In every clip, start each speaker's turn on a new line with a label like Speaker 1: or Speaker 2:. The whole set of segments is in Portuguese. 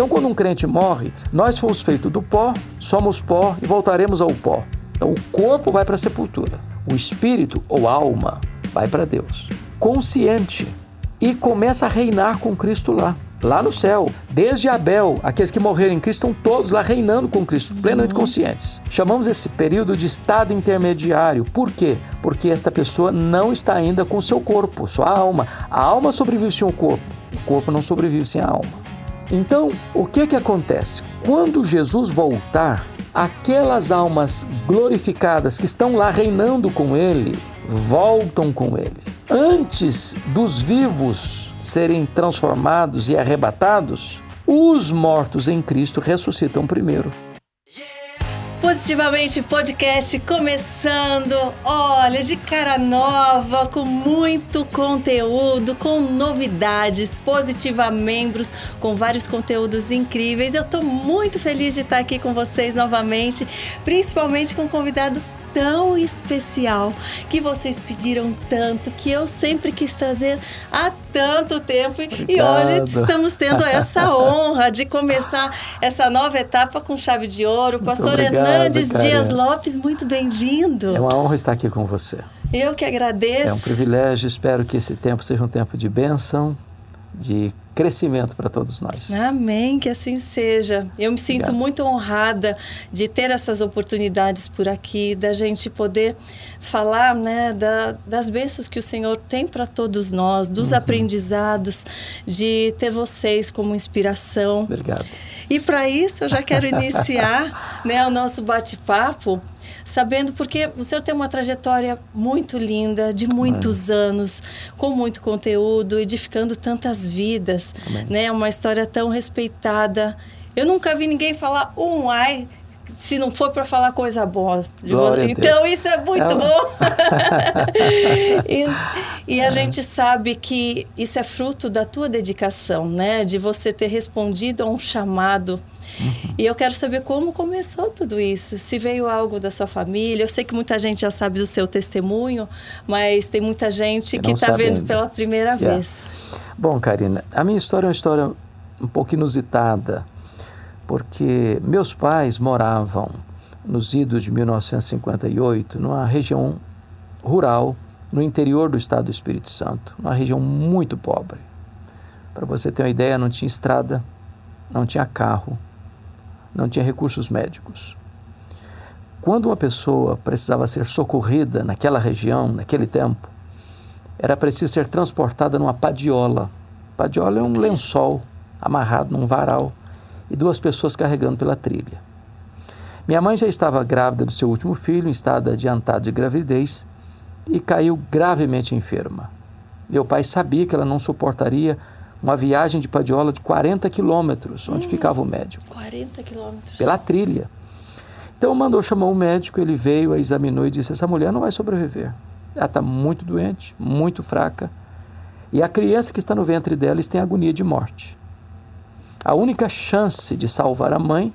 Speaker 1: Então, quando um crente morre, nós fomos feitos do pó, somos pó e voltaremos ao pó. Então, o corpo vai para a sepultura, o espírito ou alma vai para Deus. Consciente e começa a reinar com Cristo lá lá no céu. Desde Abel, aqueles que morreram em Cristo estão todos lá reinando com Cristo, plenamente uhum. conscientes. Chamamos esse período de estado intermediário. Por quê? Porque esta pessoa não está ainda com seu corpo, sua alma. A alma sobrevive sem o corpo, o corpo não sobrevive sem a alma. Então, o que que acontece? Quando Jesus voltar, aquelas almas glorificadas que estão lá reinando com ele, voltam com ele. Antes dos vivos serem transformados e arrebatados, os mortos em Cristo ressuscitam primeiro.
Speaker 2: Positivamente Podcast começando, olha, de cara nova, com muito conteúdo, com novidades, Positiva Membros, com vários conteúdos incríveis. Eu estou muito feliz de estar aqui com vocês novamente, principalmente com um convidado tão especial que vocês pediram tanto, que eu sempre quis trazer há tanto tempo. Obrigado. E hoje estamos tendo essa honra de começar essa nova etapa com chave de ouro. Pastor obrigado, Hernandes Dias Lopes, muito bem-vindo.
Speaker 1: É uma honra estar aqui com você.
Speaker 2: Eu que agradeço.
Speaker 1: É um privilégio, espero que esse tempo seja um tempo de bênção, de crescimento para todos nós.
Speaker 2: Amém, que assim seja. Eu me sinto Obrigado. muito honrada de ter essas oportunidades por aqui, da gente poder falar né, da, das bênçãos que o Senhor tem para todos nós, dos uhum. aprendizados, de ter vocês como inspiração.
Speaker 1: Obrigado.
Speaker 2: E para isso eu já quero iniciar né, o nosso bate-papo sabendo porque o senhor tem uma trajetória muito linda, de muitos Amém. anos, com muito conteúdo, edificando tantas vidas, Amém. né? Uma história tão respeitada. Eu nunca vi ninguém falar um ai se não for para falar coisa boa. Então isso é muito é. bom. e, e, a é. gente sabe que isso é fruto da tua dedicação, né? De você ter respondido a um chamado Uhum. E eu quero saber como começou tudo isso. Se veio algo da sua família. Eu sei que muita gente já sabe do seu testemunho, mas tem muita gente que está vendo ainda. pela primeira yeah. vez.
Speaker 1: Bom, Karina, a minha história é uma história um pouco inusitada, porque meus pais moravam nos idos de 1958, numa região rural, no interior do estado do Espírito Santo, uma região muito pobre. Para você ter uma ideia, não tinha estrada, não tinha carro, não tinha recursos médicos. Quando uma pessoa precisava ser socorrida naquela região, naquele tempo, era preciso ser transportada numa padiola. Padiola é um lençol amarrado num varal e duas pessoas carregando pela trilha. Minha mãe já estava grávida do seu último filho, em estado adiantado de gravidez, e caiu gravemente enferma. Meu pai sabia que ela não suportaria uma viagem de Padiola de 40 quilômetros, onde hum, ficava o médico.
Speaker 2: 40 quilômetros.
Speaker 1: Pela trilha. Então mandou chamar o médico, ele veio, a examinou e disse: essa mulher não vai sobreviver. Ela está muito doente, muito fraca. E a criança que está no ventre dela tem agonia de morte. A única chance de salvar a mãe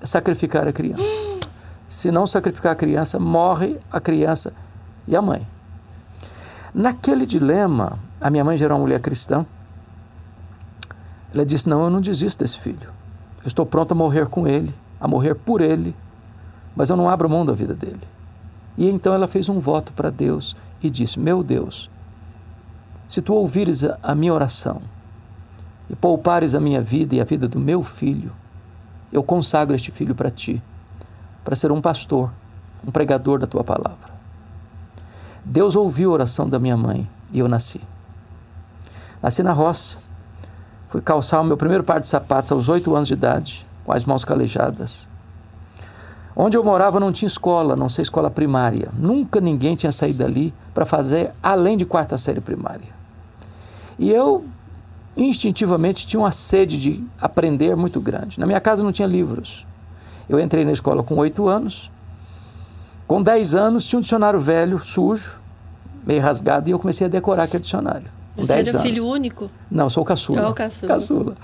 Speaker 1: é sacrificar a criança. Se não sacrificar a criança, morre a criança e a mãe. Naquele dilema, a minha mãe já era uma mulher cristã, ela disse: Não, eu não desisto desse filho. Eu estou pronta a morrer com ele, a morrer por ele, mas eu não abro mão da vida dele. E então ela fez um voto para Deus e disse: Meu Deus, se tu ouvires a minha oração e poupares a minha vida e a vida do meu filho, eu consagro este filho para ti, para ser um pastor, um pregador da tua palavra. Deus ouviu a oração da minha mãe e eu nasci. Nasci na roça, Fui calçar o meu primeiro par de sapatos aos oito anos de idade, com as mãos calejadas. Onde eu morava não tinha escola, não sei escola primária. Nunca ninguém tinha saído dali para fazer além de quarta série primária. E eu instintivamente tinha uma sede de aprender muito grande. Na minha casa não tinha livros. Eu entrei na escola com oito anos. Com dez anos tinha um dicionário velho, sujo, meio rasgado, e eu comecei a decorar aquele dicionário.
Speaker 2: Você era anos. filho único?
Speaker 1: Não, sou caçula.
Speaker 2: É o caçula.
Speaker 1: caçula.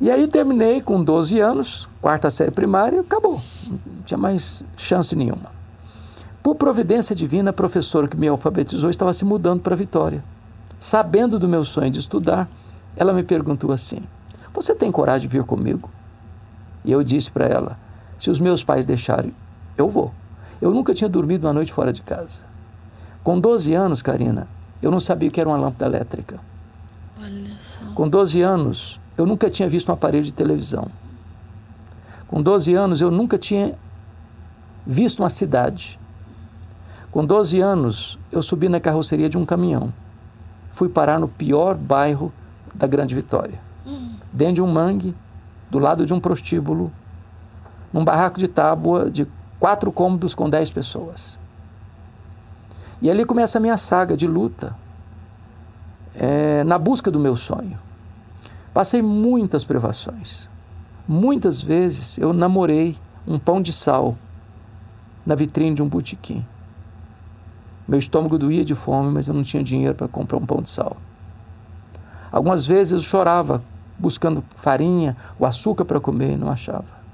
Speaker 1: E aí terminei com 12 anos, quarta série primária, acabou. Não tinha mais chance nenhuma. Por providência divina, a professora que me alfabetizou estava se mudando para Vitória. Sabendo do meu sonho de estudar, ela me perguntou assim: Você tem coragem de vir comigo? E eu disse para ela: Se os meus pais deixarem, eu vou. Eu nunca tinha dormido uma noite fora de casa. Com 12 anos, Karina, eu não sabia o que era uma lâmpada elétrica. Com 12 anos, eu nunca tinha visto um aparelho de televisão. Com 12 anos, eu nunca tinha visto uma cidade. Com 12 anos, eu subi na carroceria de um caminhão. Fui parar no pior bairro da Grande Vitória.
Speaker 2: Hum.
Speaker 1: Dentro de um mangue, do lado de um prostíbulo, num barraco de tábua de quatro cômodos com dez pessoas. E ali começa a minha saga de luta, é, na busca do meu sonho. Passei muitas privações. Muitas vezes eu namorei um pão de sal na vitrine de um botequim. Meu estômago doía de fome, mas eu não tinha dinheiro para comprar um pão de sal. Algumas vezes eu chorava buscando farinha, o açúcar para comer e não achava.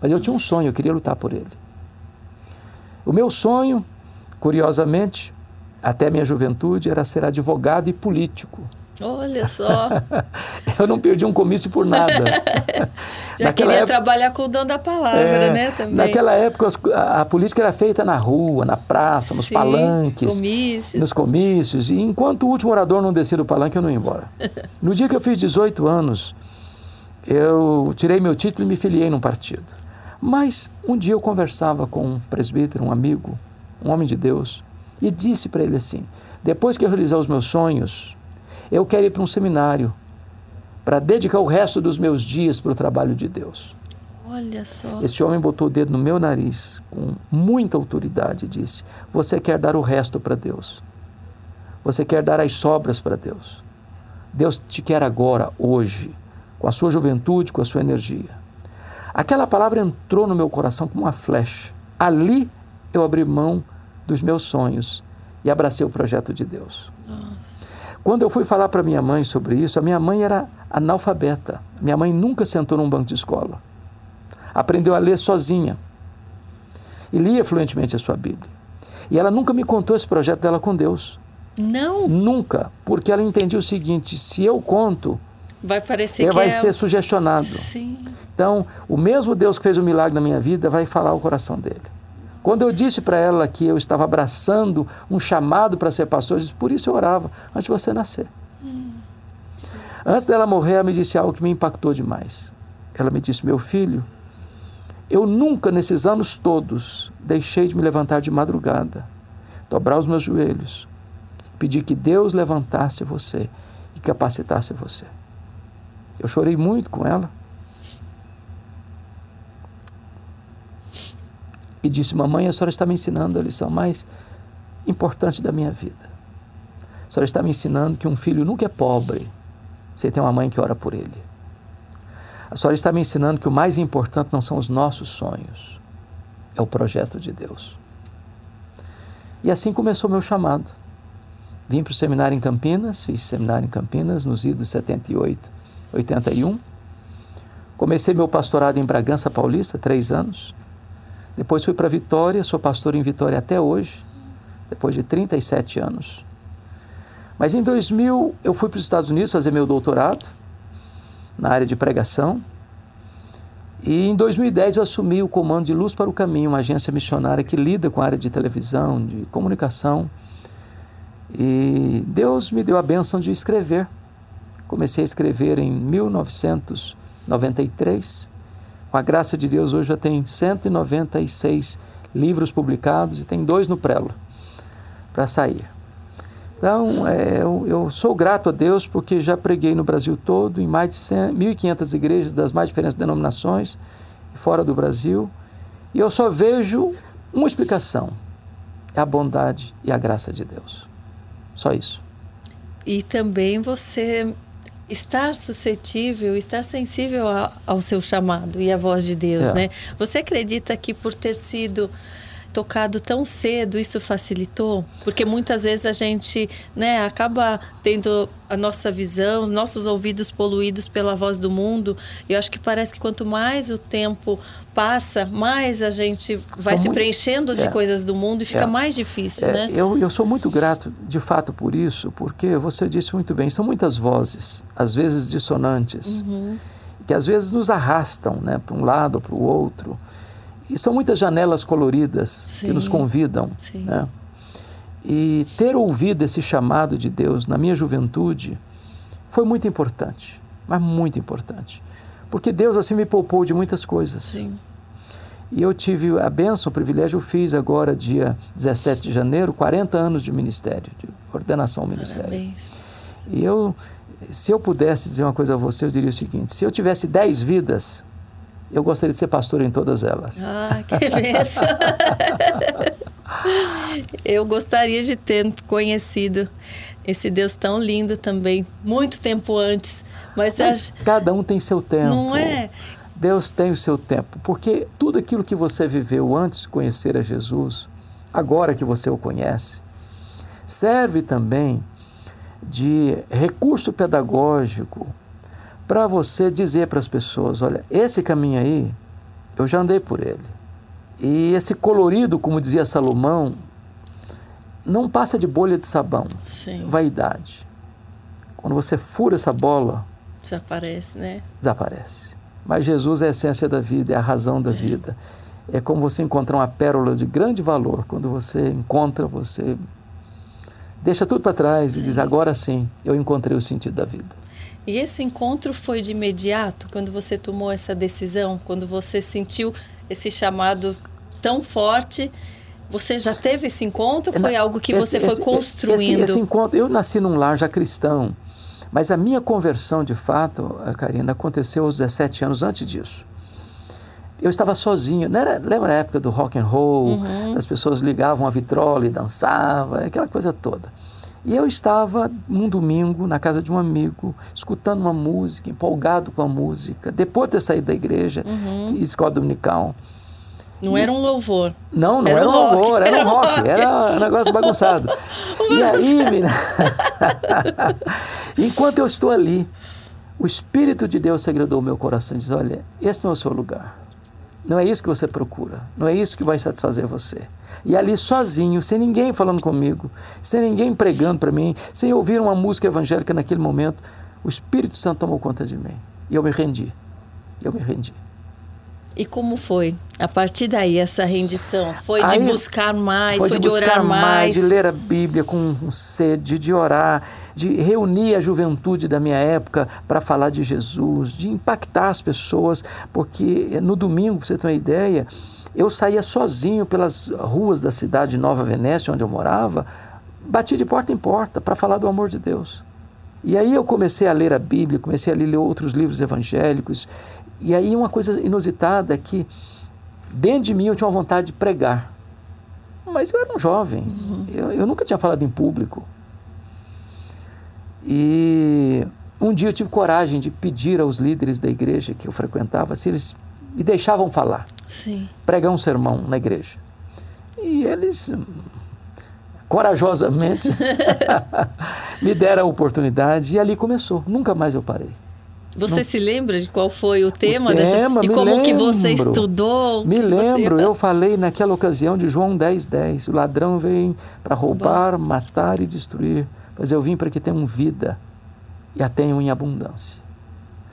Speaker 1: Mas eu tinha um sonho, eu queria lutar por ele. O meu sonho, curiosamente, até minha juventude, era ser advogado e político.
Speaker 2: Olha só.
Speaker 1: eu não perdi um comício por nada.
Speaker 2: Já queria época, trabalhar com o dom da palavra, é, né? Também.
Speaker 1: Naquela época, a, a, política era feita na rua, na praça, nos Sim, palanques.
Speaker 2: Comícios.
Speaker 1: Nos comícios. E enquanto o último orador não descia do palanque, eu não ia embora. No dia que eu fiz 18 anos, eu tirei meu título e me filiei num partido. Mas um dia eu conversava com um presbítero, um amigo, um homem de Deus, e disse para ele assim: depois que eu realizar os meus sonhos, eu quero ir para um seminário para dedicar o resto dos meus dias para o trabalho de Deus.
Speaker 2: Olha só.
Speaker 1: Esse homem botou o dedo no meu nariz com muita autoridade e disse: Você quer dar o resto para Deus. Você quer dar as sobras para Deus. Deus te quer agora, hoje, com a sua juventude, com a sua energia. Aquela palavra entrou no meu coração como uma flecha. Ali eu abri mão dos meus sonhos e abracei o projeto de Deus. Nossa. Quando eu fui falar para minha mãe sobre isso, a minha mãe era analfabeta. Minha mãe nunca sentou num banco de escola. Aprendeu a ler sozinha. E lia fluentemente a sua Bíblia. E ela nunca me contou esse projeto dela com Deus.
Speaker 2: Não?
Speaker 1: Nunca. Porque ela entendia o seguinte: se eu conto,
Speaker 2: vai parecer
Speaker 1: que vai
Speaker 2: é...
Speaker 1: ser sugestionado.
Speaker 2: Sim.
Speaker 1: Então, o mesmo Deus que fez o milagre na minha vida vai falar o coração dele. Quando eu disse para ela que eu estava abraçando um chamado para ser pastor, eu disse, por isso eu orava, antes de você nascer. Hum. Antes dela morrer, ela me disse algo que me impactou demais. Ela me disse, meu filho, eu nunca nesses anos todos deixei de me levantar de madrugada, dobrar os meus joelhos, pedir que Deus levantasse você e capacitasse você. Eu chorei muito com ela. E disse: Mamãe, a senhora está me ensinando a lição mais importante da minha vida. A senhora está me ensinando que um filho nunca é pobre sem ter uma mãe que ora por ele. A senhora está me ensinando que o mais importante não são os nossos sonhos, é o projeto de Deus. E assim começou meu chamado. Vim para o seminário em Campinas, fiz seminário em Campinas nos idos 78, 81. Comecei meu pastorado em Bragança Paulista, três anos. Depois fui para Vitória, sou pastor em Vitória até hoje, depois de 37 anos. Mas em 2000 eu fui para os Estados Unidos fazer meu doutorado na área de pregação. E em 2010 eu assumi o comando de Luz para o Caminho, uma agência missionária que lida com a área de televisão, de comunicação. E Deus me deu a benção de escrever. Comecei a escrever em 1993 com a graça de Deus, hoje já tem 196 livros publicados e tem dois no prelo para sair. Então, é, eu, eu, sou grato a Deus porque já preguei no Brasil todo, em mais de 1.500 igrejas das mais diferentes denominações, fora do Brasil, e eu só vejo uma explicação: é a bondade e a graça de Deus. Só isso.
Speaker 2: E também você estar suscetível, estar sensível a, ao seu chamado e à voz de Deus, é. né? Você acredita que por ter sido tocado tão cedo, isso facilitou? Porque muitas vezes a gente né, acaba tendo a nossa visão, nossos ouvidos poluídos pela voz do mundo. E eu acho que parece que quanto mais o tempo passa, mais a gente vai São se muito... preenchendo de é. coisas do mundo e fica é. mais difícil, é. né?
Speaker 1: Eu, eu sou muito grato, de fato, por isso, porque você disse muito bem, são muitas vozes, às vezes dissonantes, uhum. que às vezes nos arrastam né, para um lado ou para o outro. E são muitas janelas coloridas Sim. que nos convidam. Né? E ter ouvido esse chamado de Deus na minha juventude foi muito importante, mas muito importante. Porque Deus assim me poupou de muitas coisas. Sim. E eu tive a benção, o privilégio, eu fiz agora, dia 17 de janeiro, 40 anos de ministério, de ordenação ao ministério. Parabéns. E eu, se eu pudesse dizer uma coisa a você, eu diria o seguinte: se eu tivesse 10 vidas, eu gostaria de ser pastor em todas elas.
Speaker 2: Ah, que bênção! eu gostaria de ter conhecido esse Deus tão lindo também, muito tempo antes. Mas,
Speaker 1: Mas cada um tem seu tempo.
Speaker 2: Não é?
Speaker 1: Deus tem o seu tempo, porque tudo aquilo que você viveu antes de conhecer a Jesus, agora que você o conhece, serve também de recurso pedagógico para você dizer para as pessoas: olha, esse caminho aí, eu já andei por ele. E esse colorido, como dizia Salomão, não passa de bolha de sabão. Sim. Vaidade. Quando você fura essa bola.
Speaker 2: Desaparece, né?
Speaker 1: Desaparece. Mas Jesus é a essência da vida, é a razão da é. vida. É como você encontrar uma pérola de grande valor. Quando você encontra, você deixa tudo para trás e diz: agora sim, eu encontrei o sentido da vida.
Speaker 2: E esse encontro foi de imediato, quando você tomou essa decisão, quando você sentiu esse chamado tão forte você já teve esse encontro? Foi algo que esse, você foi esse, construindo?
Speaker 1: Esse, esse, encontro, eu nasci num lar já cristão, mas a minha conversão, de fato, Karina, aconteceu aos 17 anos antes disso. Eu estava sozinho. Não era, lembra a época do rock and roll? Uhum. As pessoas ligavam a vitrola e dançavam, aquela coisa toda. E eu estava num domingo na casa de um amigo, escutando uma música, empolgado com a música. Depois de ter saído da igreja, uhum. escola dominical.
Speaker 2: Não era um louvor.
Speaker 1: Não, não era, era um louvor, era, era um rock, rock. era um negócio bagunçado. e aí, menina, enquanto eu estou ali, o Espírito de Deus segredou o meu coração e diz: Olha, esse não é o seu lugar. Não é isso que você procura. Não é isso que vai satisfazer você. E ali sozinho, sem ninguém falando comigo, sem ninguém pregando para mim, sem ouvir uma música evangélica naquele momento, o Espírito Santo tomou conta de mim. E eu me rendi. Eu me rendi.
Speaker 2: E como foi? A partir daí, essa rendição? Foi de buscar mais, foi,
Speaker 1: foi
Speaker 2: de,
Speaker 1: de
Speaker 2: orar mais?
Speaker 1: De ler a Bíblia com sede, de orar, de reunir a juventude da minha época para falar de Jesus, de impactar as pessoas, porque no domingo, para você ter uma ideia, eu saía sozinho pelas ruas da cidade de Nova Venécia, onde eu morava, batia de porta em porta para falar do amor de Deus. E aí eu comecei a ler a Bíblia, comecei a ler outros livros evangélicos, e aí uma coisa inusitada é que dentro de mim eu tinha uma vontade de pregar. Mas eu era um jovem, uhum. eu, eu nunca tinha falado em público. E um dia eu tive coragem de pedir aos líderes da igreja que eu frequentava se eles me deixavam falar, Sim. pregar um sermão na igreja. E eles corajosamente me deram a oportunidade e ali começou. Nunca mais eu parei.
Speaker 2: Você não... se lembra de qual foi o tema, o dessa... tema e como lembro, que você estudou?
Speaker 1: Me lembro, você... eu falei naquela ocasião de João 10, 10. O ladrão vem para roubar, Bom. matar e destruir. Mas eu vim para que tenham vida e a tenham em abundância.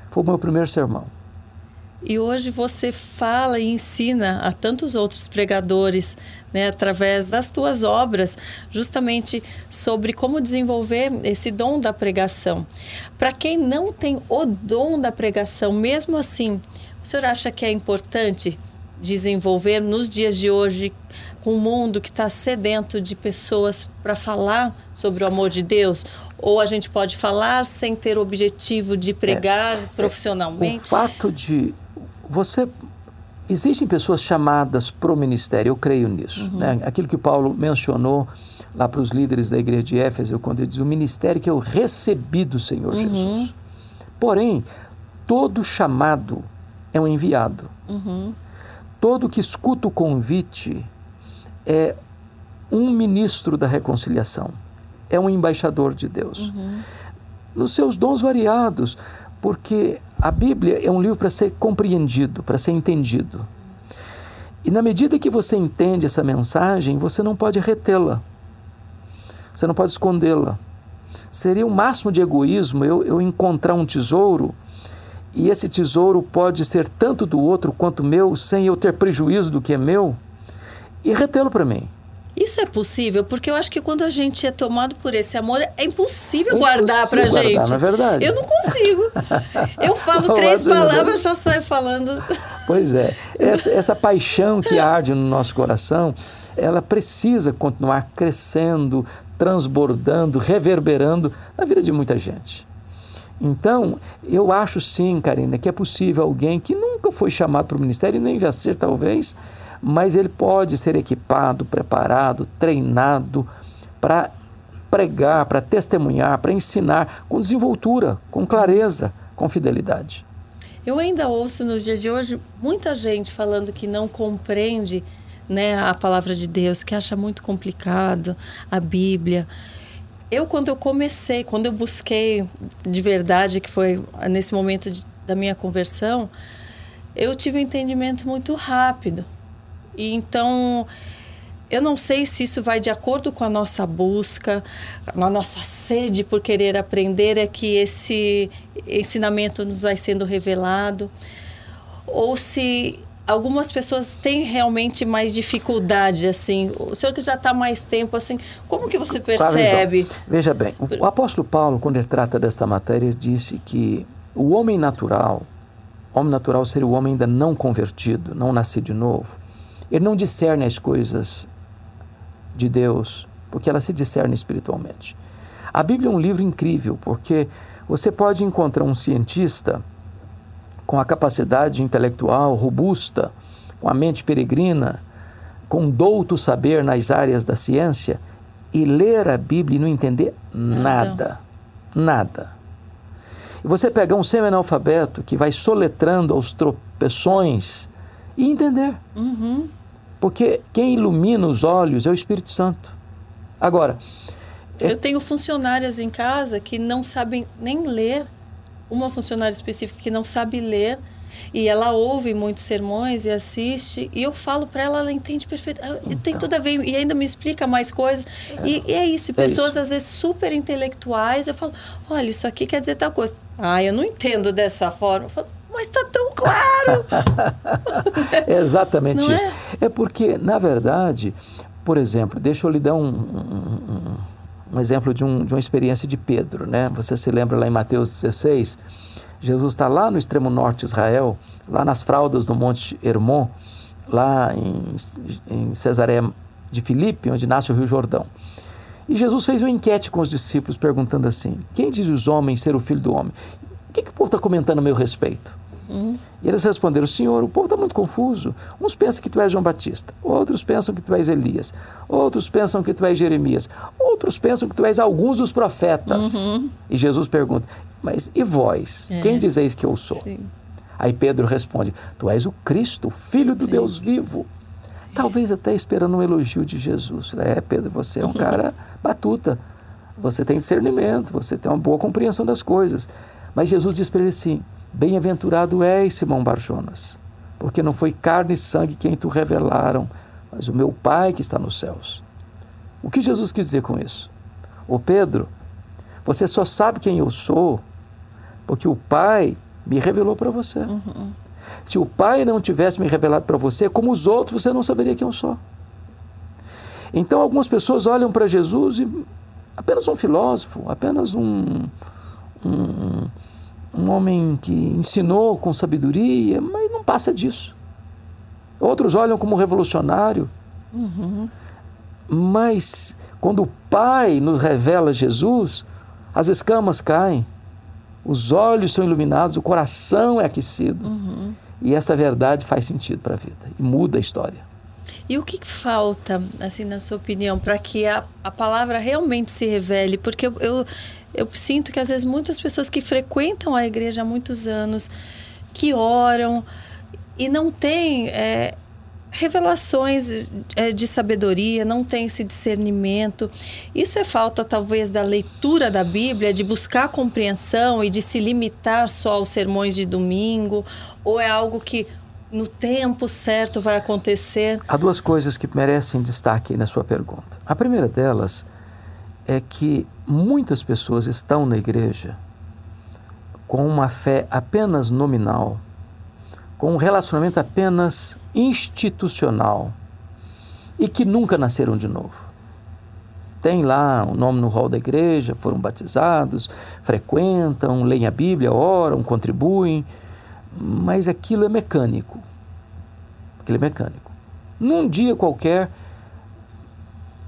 Speaker 1: Foi o meu primeiro sermão.
Speaker 2: E hoje você fala e ensina a tantos outros pregadores, né, através das tuas obras, justamente sobre como desenvolver esse dom da pregação. Para quem não tem o dom da pregação, mesmo assim, o senhor acha que é importante desenvolver nos dias de hoje, com um mundo que está sedento de pessoas para falar sobre o amor de Deus? Ou a gente pode falar sem ter o objetivo de pregar é, profissionalmente?
Speaker 1: O fato de você existem pessoas chamadas para o ministério, eu creio nisso. Uhum. Né? Aquilo que Paulo mencionou lá para os líderes da igreja de Éfeso, quando ele diz o ministério que eu recebi do Senhor uhum. Jesus. Porém, todo chamado é um enviado. Uhum. Todo que escuta o convite é um ministro da reconciliação, é um embaixador de Deus. Uhum. Nos seus dons variados, porque a Bíblia é um livro para ser compreendido, para ser entendido. E na medida que você entende essa mensagem, você não pode retê-la, você não pode escondê-la. Seria o máximo de egoísmo eu, eu encontrar um tesouro e esse tesouro pode ser tanto do outro quanto meu, sem eu ter prejuízo do que é meu, e retê-lo para mim.
Speaker 2: Isso é possível, porque eu acho que quando a gente é tomado por esse amor, é impossível é guardar para gente. Guardar,
Speaker 1: não é verdade.
Speaker 2: Eu não consigo. Eu falo três palavras, já saio falando.
Speaker 1: Pois é. Essa, essa paixão que arde no nosso coração, ela precisa continuar crescendo, transbordando, reverberando na vida de muita gente. Então, eu acho sim, Karina, que é possível alguém que nunca foi chamado para o ministério nem vai ser, talvez, mas ele pode ser equipado, preparado, treinado para pregar, para testemunhar, para ensinar com desenvoltura, com clareza, com fidelidade.
Speaker 2: Eu ainda ouço nos dias de hoje muita gente falando que não compreende né, a palavra de Deus, que acha muito complicado a Bíblia. Eu, quando eu comecei, quando eu busquei de verdade, que foi nesse momento de, da minha conversão, eu tive um entendimento muito rápido. E então, eu não sei se isso vai de acordo com a nossa busca, a nossa sede por querer aprender, é que esse ensinamento nos vai sendo revelado, ou se algumas pessoas têm realmente mais dificuldade, assim. O senhor que já está mais tempo, assim, como que você percebe?
Speaker 1: Veja bem, o apóstolo Paulo, quando ele trata desta matéria, disse que o homem natural, homem natural seria o homem ainda não convertido, não nascido de novo, ele não discerne as coisas de Deus, porque elas se discernem espiritualmente. A Bíblia é um livro incrível, porque você pode encontrar um cientista com a capacidade intelectual robusta, com a mente peregrina, com douto saber nas áreas da ciência e ler a Bíblia e não entender nada. Nada. E você pegar um semi-analfabeto que vai soletrando aos tropeções e entender. Uhum. Porque quem ilumina os olhos é o Espírito Santo. Agora.
Speaker 2: É... Eu tenho funcionárias em casa que não sabem nem ler uma funcionária específica que não sabe ler e ela ouve muitos sermões e assiste e eu falo para ela, ela entende perfeitamente, então. tem tudo a ver e ainda me explica mais coisas é. E, e, é isso. E pessoas é isso. às vezes super intelectuais, eu falo, olha isso aqui quer dizer tal coisa. Ah, eu não entendo dessa forma. Eu falo, mas está tão claro.
Speaker 1: é exatamente não isso. É? é? porque na verdade, por exemplo, deixa eu lhe dar um, um um exemplo de, um, de uma experiência de Pedro. Né? Você se lembra lá em Mateus 16? Jesus está lá no extremo norte de Israel, lá nas fraldas do Monte Hermon, lá em, em Cesareia de Filipe, onde nasce o Rio Jordão. E Jesus fez uma enquete com os discípulos perguntando assim: Quem diz os homens ser o filho do homem? O que, que o povo está comentando a meu respeito? Uhum. E eles responderam: Senhor, o povo está muito confuso. Uns pensam que tu és João Batista, outros pensam que tu és Elias, outros pensam que tu és Jeremias, outros pensam que tu és alguns dos profetas. Uhum. E Jesus pergunta: Mas e vós? É. Quem dizeis que eu sou? Sim. Aí Pedro responde: Tu és o Cristo, Filho do Sim. Deus vivo. Talvez até esperando um elogio de Jesus. É, Pedro, você é um cara batuta. Você tem discernimento, você tem uma boa compreensão das coisas. Mas Jesus diz para ele assim: Bem-aventurado és, Simão Barjonas, porque não foi carne e sangue quem tu revelaram, mas o meu Pai que está nos céus. O que Jesus quis dizer com isso? Ô Pedro, você só sabe quem eu sou porque o Pai me revelou para você. Uhum. Se o Pai não tivesse me revelado para você, como os outros, você não saberia quem eu sou. Então, algumas pessoas olham para Jesus e apenas um filósofo, apenas um, um, um homem que ensinou com sabedoria, mas não passa disso. Outros olham como revolucionário. Uhum. Mas quando o Pai nos revela Jesus, as escamas caem, os olhos são iluminados, o coração é aquecido. Uhum. E esta verdade faz sentido para a vida e muda a história.
Speaker 2: E o que falta, assim, na sua opinião, para que a, a palavra realmente se revele? Porque eu, eu, eu sinto que às vezes muitas pessoas que frequentam a igreja há muitos anos, que oram e não têm é, revelações é, de sabedoria, não tem esse discernimento. Isso é falta, talvez, da leitura da Bíblia, de buscar compreensão e de se limitar só aos sermões de domingo? Ou é algo que no tempo certo vai acontecer?
Speaker 1: Há duas coisas que merecem destaque na sua pergunta. A primeira delas é que muitas pessoas estão na igreja com uma fé apenas nominal com um relacionamento apenas institucional e que nunca nasceram de novo. Tem lá o um nome no hall da igreja, foram batizados, frequentam, leem a Bíblia, oram, contribuem, mas aquilo é mecânico. Aquilo é mecânico. Num dia qualquer,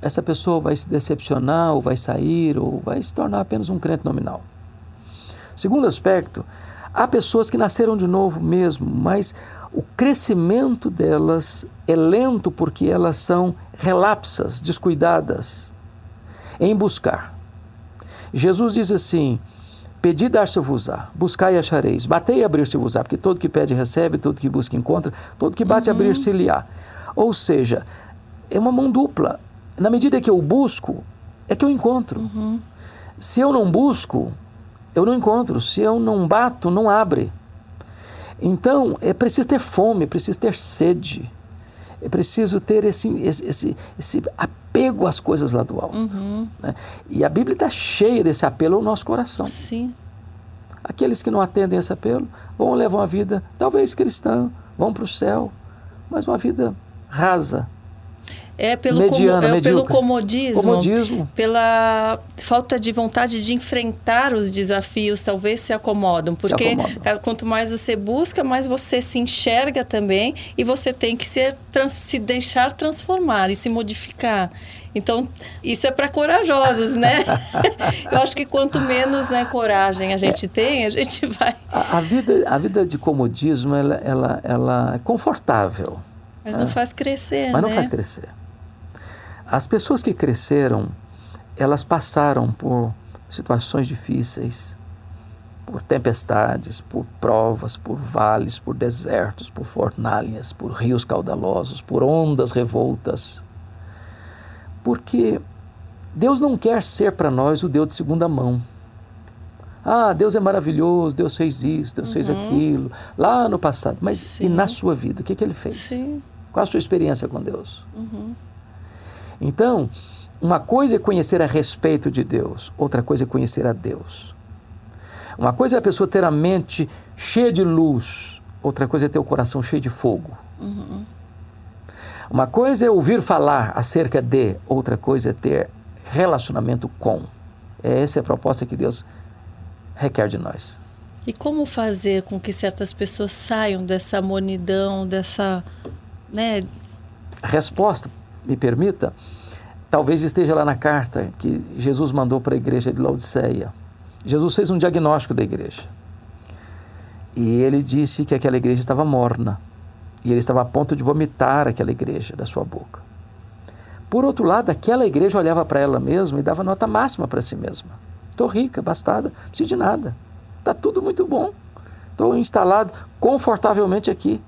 Speaker 1: essa pessoa vai se decepcionar, ou vai sair, ou vai se tornar apenas um crente nominal. Segundo aspecto, Há pessoas que nasceram de novo mesmo, mas o crescimento delas é lento porque elas são relapsas, descuidadas em buscar. Jesus diz assim: Pedi, dar-se-vos-á, buscai e achareis, batei e abrir-se-vos-á, porque todo que pede recebe, todo que busca encontra, todo que bate uhum. abrir-se-lhe-á. Ou seja, é uma mão dupla. Na medida que eu busco, é que eu encontro. Uhum. Se eu não busco, eu não encontro. Se eu não bato, não abre. Então, é preciso ter fome, é preciso ter sede, é preciso ter esse, esse, esse apego às coisas lá do alto. Uhum. Né? E a Bíblia está cheia desse apelo ao nosso coração.
Speaker 2: Sim.
Speaker 1: Aqueles que não atendem esse apelo vão levar uma vida, talvez cristã, vão para o céu, mas uma vida rasa,
Speaker 2: é pelo, Mediana, com, é pelo comodismo, comodismo, pela falta de vontade de enfrentar os desafios, talvez se acomodam. Porque se acomodam. quanto mais você busca, mais você se enxerga também e você tem que ser, trans, se deixar transformar e se modificar. Então, isso é para corajosos, né? Eu acho que quanto menos né, coragem a gente é, tem, a gente vai.
Speaker 1: A, a, vida, a vida de comodismo ela, ela, ela é confortável.
Speaker 2: Mas não
Speaker 1: é.
Speaker 2: faz crescer.
Speaker 1: Mas
Speaker 2: né?
Speaker 1: não faz crescer. As pessoas que cresceram, elas passaram por situações difíceis, por tempestades, por provas, por vales, por desertos, por fornalhas, por rios caudalosos, por ondas revoltas. Porque Deus não quer ser para nós o Deus de segunda mão. Ah, Deus é maravilhoso, Deus fez isso, Deus uhum. fez aquilo, lá no passado. Mas Sim. e na sua vida, o que, que ele fez? Sim. Qual a sua experiência com Deus? Uhum. Então, uma coisa é conhecer a respeito de Deus, outra coisa é conhecer a Deus. Uma coisa é a pessoa ter a mente cheia de luz, outra coisa é ter o coração cheio de fogo. Uhum. Uma coisa é ouvir falar acerca de, outra coisa é ter relacionamento com. Essa é a proposta que Deus requer de nós.
Speaker 2: E como fazer com que certas pessoas saiam dessa monidão, dessa. Né?
Speaker 1: Resposta me permita, talvez esteja lá na carta que Jesus mandou para a igreja de Laodiceia. Jesus fez um diagnóstico da igreja. E ele disse que aquela igreja estava morna. E ele estava a ponto de vomitar aquela igreja da sua boca. Por outro lado, aquela igreja olhava para ela mesma e dava nota máxima para si mesma. Estou rica, bastada, não preciso de nada. Está tudo muito bom. Estou instalado confortavelmente aqui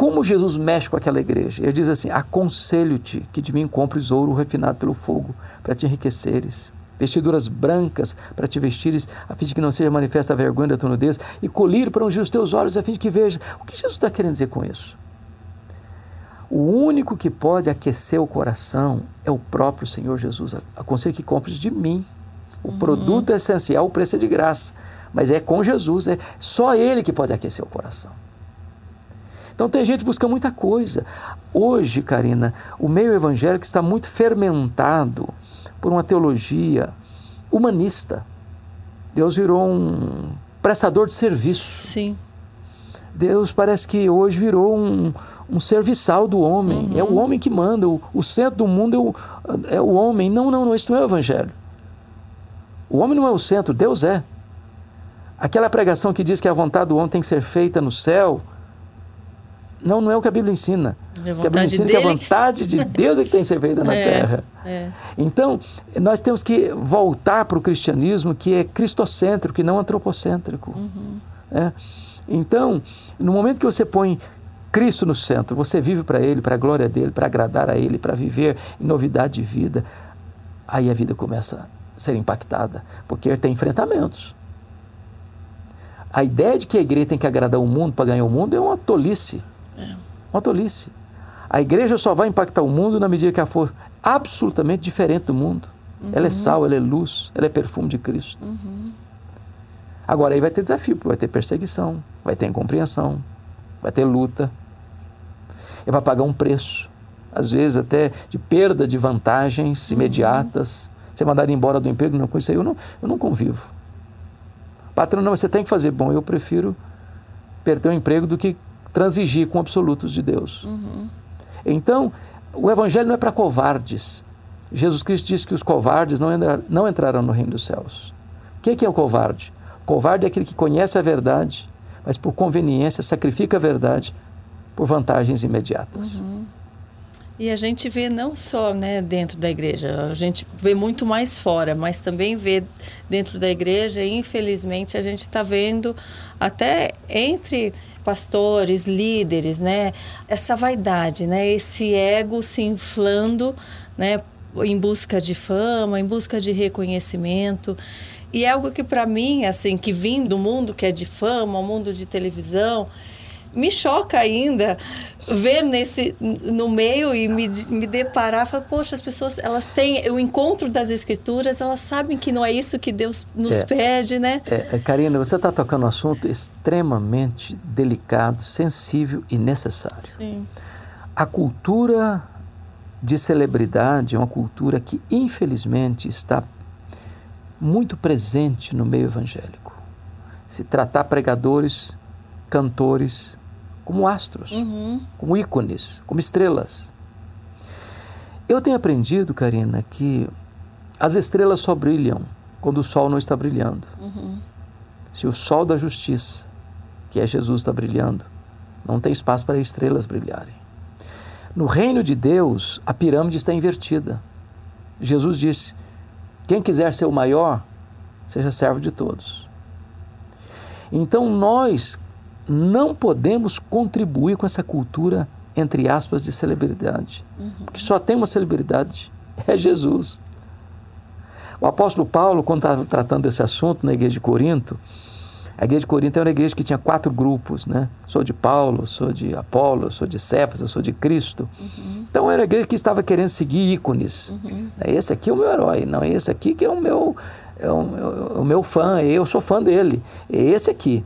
Speaker 1: como Jesus mexe com aquela igreja. Ele diz assim: Aconselho-te que de mim compres ouro refinado pelo fogo, para te enriqueceres, vestiduras brancas para te vestires, a fim de que não seja manifesta a vergonha da tua nudez, e colírio para ungir os teus olhos, a fim de que vejas. O que Jesus está querendo dizer com isso? O único que pode aquecer o coração é o próprio Senhor Jesus. Aconselho que compres de mim. O uhum. produto é essencial, o preço é de graça. Mas é com Jesus, é só Ele que pode aquecer o coração. Então tem gente que busca muita coisa. Hoje, Karina, o meio evangélico está muito fermentado por uma teologia humanista. Deus virou um prestador de serviço.
Speaker 2: Sim.
Speaker 1: Deus parece que hoje virou um, um serviçal do homem. Uhum. É o homem que manda. O, o, centro do mundo é o, é o homem. Não, não, não. Isso não é o evangelho. O homem não é o centro, Deus é. Aquela pregação que diz que a vontade do homem tem que ser feita no céu, não, não é o que a Bíblia ensina. É a, a Bíblia ensina dele. que a vontade de Deus é que tem que ser feita na é, terra. É. Então, nós temos que voltar para o cristianismo que é cristocêntrico e não antropocêntrico. Uhum. É. Então, no momento que você põe Cristo no centro, você vive para Ele, para a glória dele, para agradar a Ele, para viver em novidade de vida, aí a vida começa a ser impactada, porque tem enfrentamentos. A ideia de que a igreja tem que agradar o mundo para ganhar o mundo é uma tolice. Uma tolice. A igreja só vai impactar o mundo na medida que ela for absolutamente diferente do mundo. Uhum. Ela é sal, ela é luz, ela é perfume de Cristo. Uhum. Agora aí vai ter desafio, vai ter perseguição, vai ter incompreensão, vai ter luta. E vai pagar um preço, às vezes até de perda de vantagens uhum. imediatas. Ser mandado embora do emprego, não, com isso aí eu não, eu não convivo. Patrão, não, você tem que fazer bom. Eu prefiro perder o emprego do que transigir com absolutos de Deus. Uhum. Então, o evangelho não é para covardes. Jesus Cristo disse que os covardes não, entrar, não entrarão no reino dos céus. O que, que é o covarde? O covarde é aquele que conhece a verdade, mas por conveniência sacrifica a verdade por vantagens imediatas.
Speaker 2: Uhum. E a gente vê não só né, dentro da igreja, a gente vê muito mais fora, mas também vê dentro da igreja, infelizmente a gente está vendo até entre pastores, líderes, né, essa vaidade, né, esse ego se inflando, né, em busca de fama, em busca de reconhecimento. E é algo que para mim, assim, que vim do mundo que é de fama, o mundo de televisão, me choca ainda ver nesse no meio e me, me deparar falar, poxa as pessoas elas têm o encontro das escrituras elas sabem que não é isso que Deus nos é, pede né?
Speaker 1: É, é Karina você está tocando um assunto extremamente delicado sensível e necessário. Sim. a cultura de celebridade é uma cultura que infelizmente está muito presente no meio evangélico. Se tratar pregadores cantores como astros, uhum. como ícones, como estrelas. Eu tenho aprendido, Karina, que as estrelas só brilham quando o sol não está brilhando. Uhum. Se o sol da justiça, que é Jesus, está brilhando, não tem espaço para estrelas brilharem. No reino de Deus, a pirâmide está invertida. Jesus disse: quem quiser ser o maior, seja servo de todos. Então nós não podemos contribuir com essa cultura, entre aspas, de celebridade. Uhum. Porque só tem uma celebridade, é Jesus. O apóstolo Paulo, quando estava tratando desse assunto na igreja de Corinto, a igreja de Corinto era uma igreja que tinha quatro grupos, né? Sou de Paulo, sou de Apolo, sou de Cefas, sou de Cristo. Uhum. Então era a igreja que estava querendo seguir ícones. Uhum. Esse aqui é o meu herói, não, esse aqui que é o meu, é o, é o meu fã, eu sou fã dele. É esse aqui.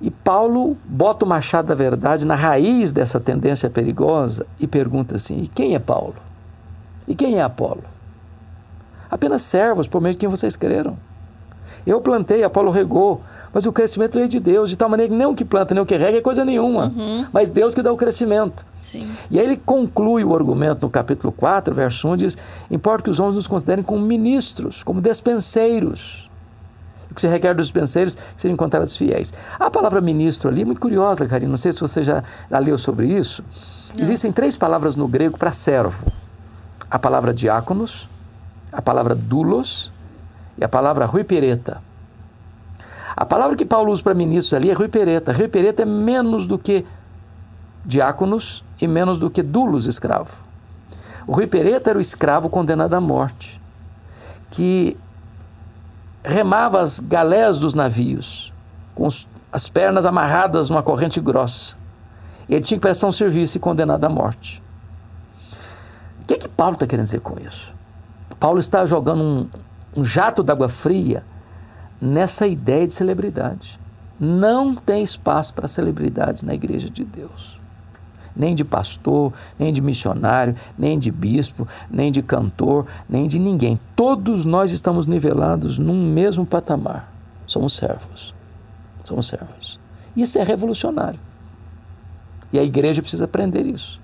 Speaker 1: E Paulo bota o machado da verdade na raiz dessa tendência perigosa e pergunta assim: e quem é Paulo? E quem é Apolo? Apenas servos por meio de quem vocês creram. Eu plantei, Apolo regou, mas o crescimento veio de Deus, de tal maneira que nem o que planta, nem o que rega é coisa nenhuma, uhum. mas Deus que dá o crescimento. Sim. E aí ele conclui o argumento no capítulo 4, verso 1, diz: Importa que os homens nos considerem como ministros, como despenseiros que se requer dos dispenseiros que sejam encontrados fiéis. A palavra ministro ali é muito curiosa, Karina, não sei se você já, já leu sobre isso. Não. Existem três palavras no grego para servo: a palavra diáconos, a palavra dulos e a palavra ruipereta. A palavra que Paulo usa para ministros ali é ruipereta. Ruipereta é menos do que diáconos e menos do que dulos escravo. O ruipereta era o escravo condenado à morte, que remava as galés dos navios, com as pernas amarradas numa corrente grossa. Ele tinha que prestar um serviço e condenado à morte. O que, é que Paulo está querendo dizer com isso? Paulo está jogando um, um jato d'água fria nessa ideia de celebridade. Não tem espaço para celebridade na igreja de Deus nem de pastor, nem de missionário, nem de bispo, nem de cantor, nem de ninguém. Todos nós estamos nivelados num mesmo patamar. Somos servos. Somos servos. Isso é revolucionário. E a igreja precisa aprender isso.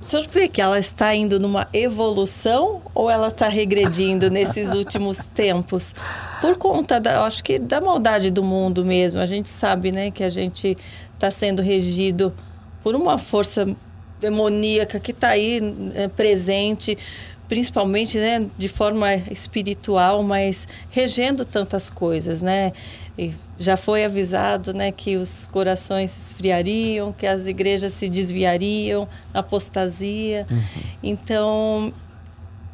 Speaker 2: O senhor vê que ela está indo numa evolução ou ela está regredindo nesses últimos tempos? Por conta, da, acho que da maldade do mundo mesmo. A gente sabe né, que a gente está sendo regido por uma força demoníaca que está aí é, presente, principalmente né, de forma espiritual, mas regendo tantas coisas, né? E já foi avisado né, que os corações se esfriariam, que as igrejas se desviariam, apostasia. Uhum. Então,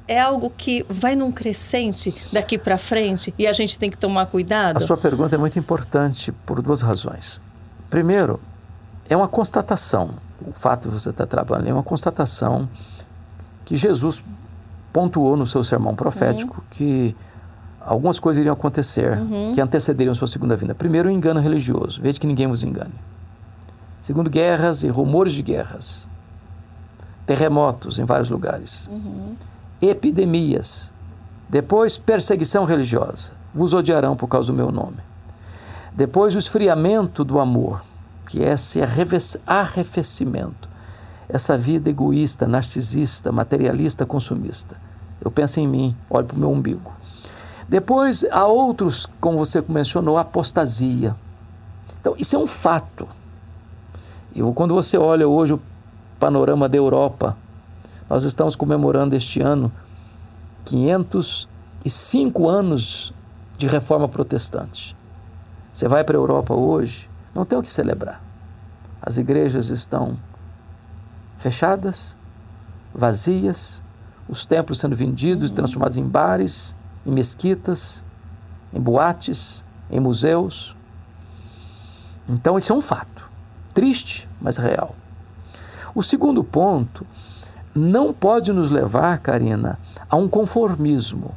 Speaker 2: é algo que vai num crescente daqui para frente e a gente tem que tomar cuidado?
Speaker 1: A sua pergunta é muito importante por duas razões. Primeiro, é uma constatação. O fato de você estar trabalhando é uma constatação que Jesus pontuou no seu sermão profético uhum. que algumas coisas iriam acontecer uhum. que antecederiam sua segunda vinda. Primeiro, o engano religioso. Veja que ninguém vos engane. Segundo, guerras e rumores de guerras. Terremotos em vários lugares. Uhum. Epidemias. Depois, perseguição religiosa. Vos odiarão por causa do meu nome. Depois, o esfriamento do amor, que é esse arrefecimento. Essa vida egoísta, narcisista, materialista, consumista. Eu penso em mim, olho para o meu umbigo. Depois, há outros, como você mencionou, apostasia. Então, isso é um fato. E quando você olha hoje o panorama da Europa, nós estamos comemorando este ano 505 anos de reforma protestante. Você vai para a Europa hoje, não tem o que celebrar. As igrejas estão fechadas, vazias, os templos sendo vendidos, transformados em bares, em mesquitas, em boates, em museus. Então, isso é um fato. Triste, mas real. O segundo ponto não pode nos levar, Karina, a um conformismo.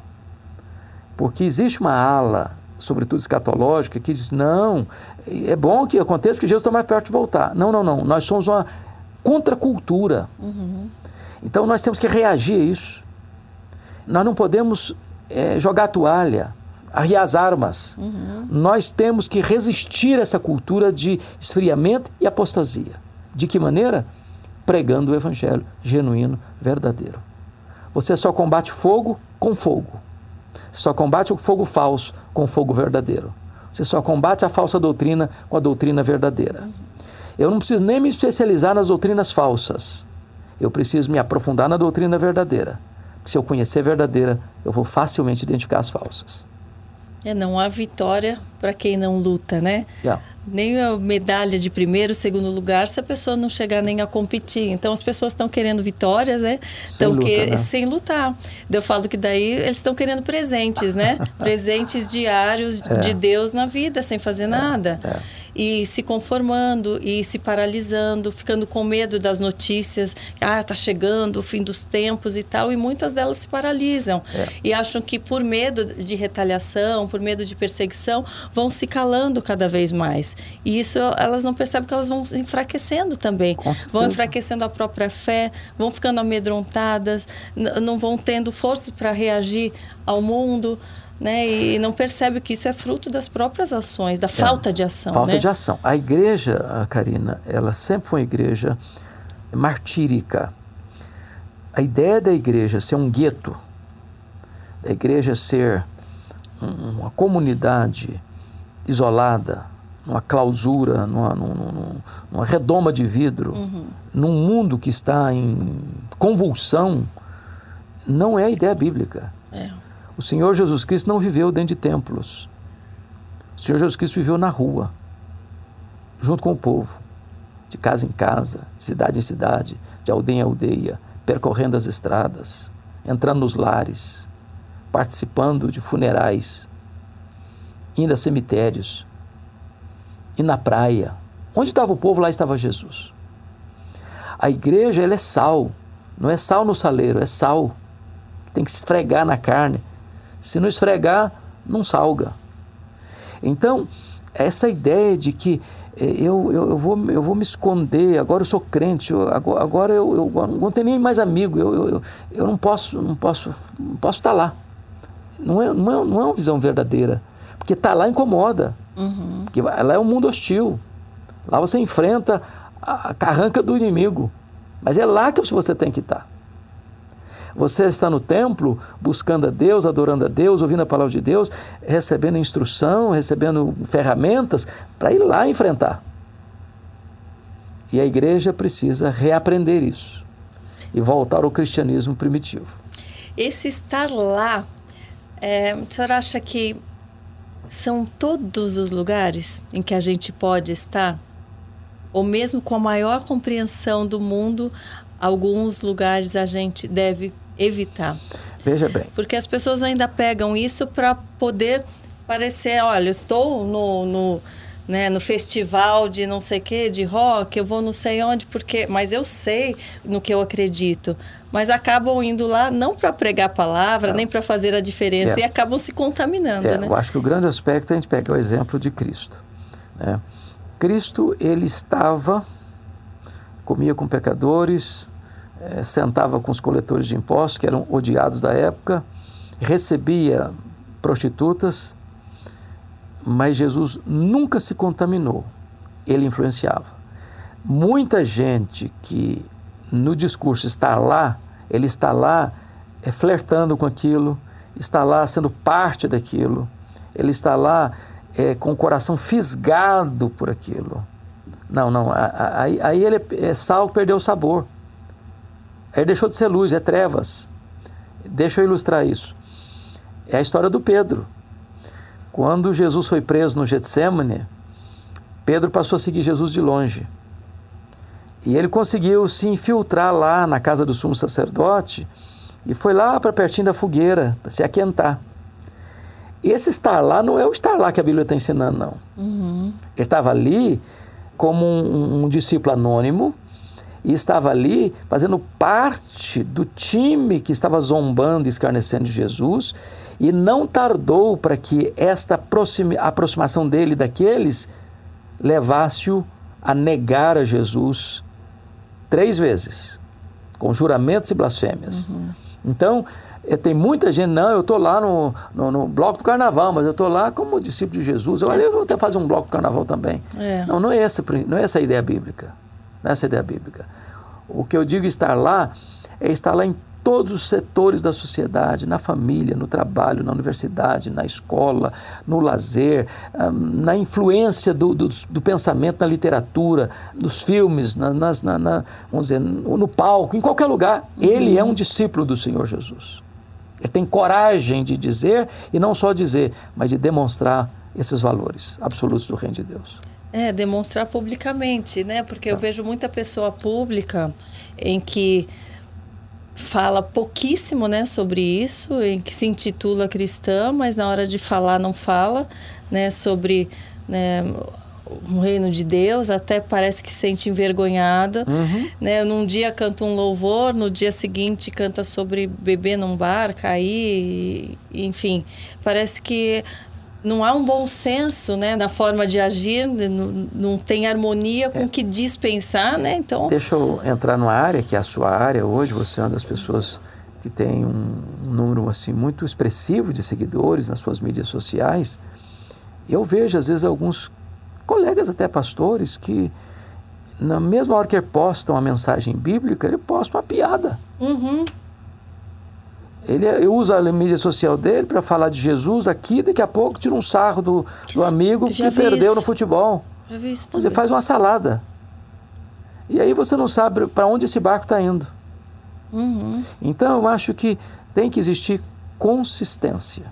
Speaker 1: Porque existe uma ala, sobretudo escatológica, que diz: não, é bom que aconteça que Jesus está mais perto de voltar. Não, não, não. Nós somos uma contracultura. Uhum. Então nós temos que reagir a isso. Nós não podemos é, jogar a toalha, arriar as armas. Uhum. Nós temos que resistir a essa cultura de esfriamento e apostasia. De que maneira? Pregando o evangelho genuíno, verdadeiro. Você só combate fogo com fogo. Só combate o fogo falso com fogo verdadeiro. Você só combate a falsa doutrina com a doutrina verdadeira. Eu não preciso nem me especializar nas doutrinas falsas. Eu preciso me aprofundar na doutrina verdadeira se eu conhecer a verdadeira, eu vou facilmente identificar as falsas.
Speaker 2: É, não há vitória para quem não luta, né?
Speaker 1: Yeah.
Speaker 2: Nem a medalha de primeiro, segundo lugar, se a pessoa não chegar nem a competir. Então, as pessoas estão querendo vitórias, né? Sem, luta, que... né? sem lutar. Eu falo que daí eles estão querendo presentes, né? presentes diários é. de Deus na vida, sem fazer é. nada. É e se conformando e se paralisando, ficando com medo das notícias. Ah, está chegando o fim dos tempos e tal. E muitas delas se paralisam é. e acham que por medo de retaliação, por medo de perseguição, vão se calando cada vez mais. E isso elas não percebem que elas vão se enfraquecendo também. Vão enfraquecendo a própria fé, vão ficando amedrontadas, não vão tendo força para reagir ao mundo né? E não percebe que isso é fruto das próprias ações, da é, falta de ação.
Speaker 1: Falta
Speaker 2: né?
Speaker 1: de ação. A igreja, Karina, ela sempre foi uma igreja martírica. A ideia da igreja ser um gueto, da igreja ser uma comunidade isolada, numa clausura, numa, numa, numa redoma de vidro, uhum. num mundo que está em convulsão, não é a ideia bíblica. É. O Senhor Jesus Cristo não viveu dentro de templos. O Senhor Jesus Cristo viveu na rua, junto com o povo, de casa em casa, de cidade em cidade, de aldeia em aldeia, percorrendo as estradas, entrando nos lares, participando de funerais, indo a cemitérios, e na praia. Onde estava o povo, lá estava Jesus. A igreja ela é sal, não é sal no saleiro, é sal. Tem que esfregar na carne se não esfregar, não salga. Então, essa ideia de que eh, eu, eu, eu, vou, eu vou me esconder, agora eu sou crente, eu, agora, agora eu, eu não tenho nem mais amigo, eu, eu, eu não posso não posso não posso estar lá. Não é, não, é, não é uma visão verdadeira. Porque estar lá incomoda. Uhum. Porque lá é um mundo hostil. Lá você enfrenta a carranca do inimigo. Mas é lá que você tem que estar. Você está no templo buscando a Deus, adorando a Deus, ouvindo a palavra de Deus, recebendo instrução, recebendo ferramentas para ir lá enfrentar. E a igreja precisa reaprender isso e voltar ao cristianismo primitivo.
Speaker 2: esse estar lá, é, o senhor acha que são todos os lugares em que a gente pode estar? Ou mesmo com a maior compreensão do mundo, alguns lugares a gente deve evitar?
Speaker 1: Veja bem.
Speaker 2: Porque as pessoas ainda pegam isso para poder parecer, olha, eu estou no, no, né, no festival de não sei o que, de rock, eu vou não sei onde, porque, mas eu sei no que eu acredito. Mas acabam indo lá não para pregar a palavra, nem para fazer a diferença, é. e acabam se contaminando.
Speaker 1: É,
Speaker 2: né?
Speaker 1: Eu acho que o grande aspecto é a gente pegar o exemplo de Cristo. Né? Cristo, ele estava, comia com pecadores, é, sentava com os coletores de impostos, que eram odiados da época, recebia prostitutas, mas Jesus nunca se contaminou, ele influenciava. Muita gente que no discurso está lá, ele está lá é, flertando com aquilo, está lá sendo parte daquilo, ele está lá é, com o coração fisgado por aquilo. Não, não, aí, aí ele é, é sal perdeu o sabor. Aí deixou de ser luz, é trevas. Deixa eu ilustrar isso. É a história do Pedro. Quando Jesus foi preso no Getsemane, Pedro passou a seguir Jesus de longe. E ele conseguiu se infiltrar lá na casa do sumo sacerdote e foi lá para pertinho da fogueira, para se aquentar. Esse estar lá não é o estar lá que a Bíblia está ensinando, não. Uhum. Ele estava ali como um, um discípulo anônimo e estava ali fazendo parte do time que estava zombando e escarnecendo de Jesus e não tardou para que esta aproximação dele daqueles levasse-o a negar a Jesus três vezes, com juramentos e blasfêmias. Uhum. Então, é, tem muita gente, não, eu estou lá no, no, no, bloco do carnaval, mas eu estou lá como discípulo de Jesus. Olha, eu vou até fazer um bloco do carnaval também. É. Não, não é, essa, não é essa a ideia bíblica. Não é a ideia bíblica. O que eu digo estar lá é estar lá em todos os setores da sociedade, na família, no trabalho, na universidade, na escola, no lazer, na influência do, do, do pensamento na literatura, nos filmes, na, nas, na, na, vamos dizer, no palco, em qualquer lugar. Ele é um discípulo do Senhor Jesus. Ele tem coragem de dizer, e não só dizer, mas de demonstrar esses valores absolutos do Reino de Deus.
Speaker 2: É, demonstrar publicamente, né? Porque eu vejo muita pessoa pública em que fala pouquíssimo né, sobre isso, em que se intitula cristã, mas na hora de falar não fala né, sobre né, o reino de Deus, até parece que se sente envergonhada. Uhum. Né? Num dia canta um louvor, no dia seguinte canta sobre beber num bar, cair, enfim. Parece que não há um bom senso né, na forma de agir, não, não tem harmonia com é. o que diz pensar, né? Então...
Speaker 1: Deixa eu entrar numa área que é a sua área hoje, você é uma das pessoas que tem um, um número assim muito expressivo de seguidores nas suas mídias sociais. Eu vejo às vezes alguns colegas até pastores que na mesma hora que postam a mensagem bíblica, ele posta uma piada. Uhum. Ele usa a mídia social dele para falar de Jesus aqui, daqui a pouco tira um sarro do, do amigo que perdeu isso. no futebol. Já vi isso você faz uma salada. E aí você não sabe para onde esse barco está indo. Uhum. Então eu acho que tem que existir consistência.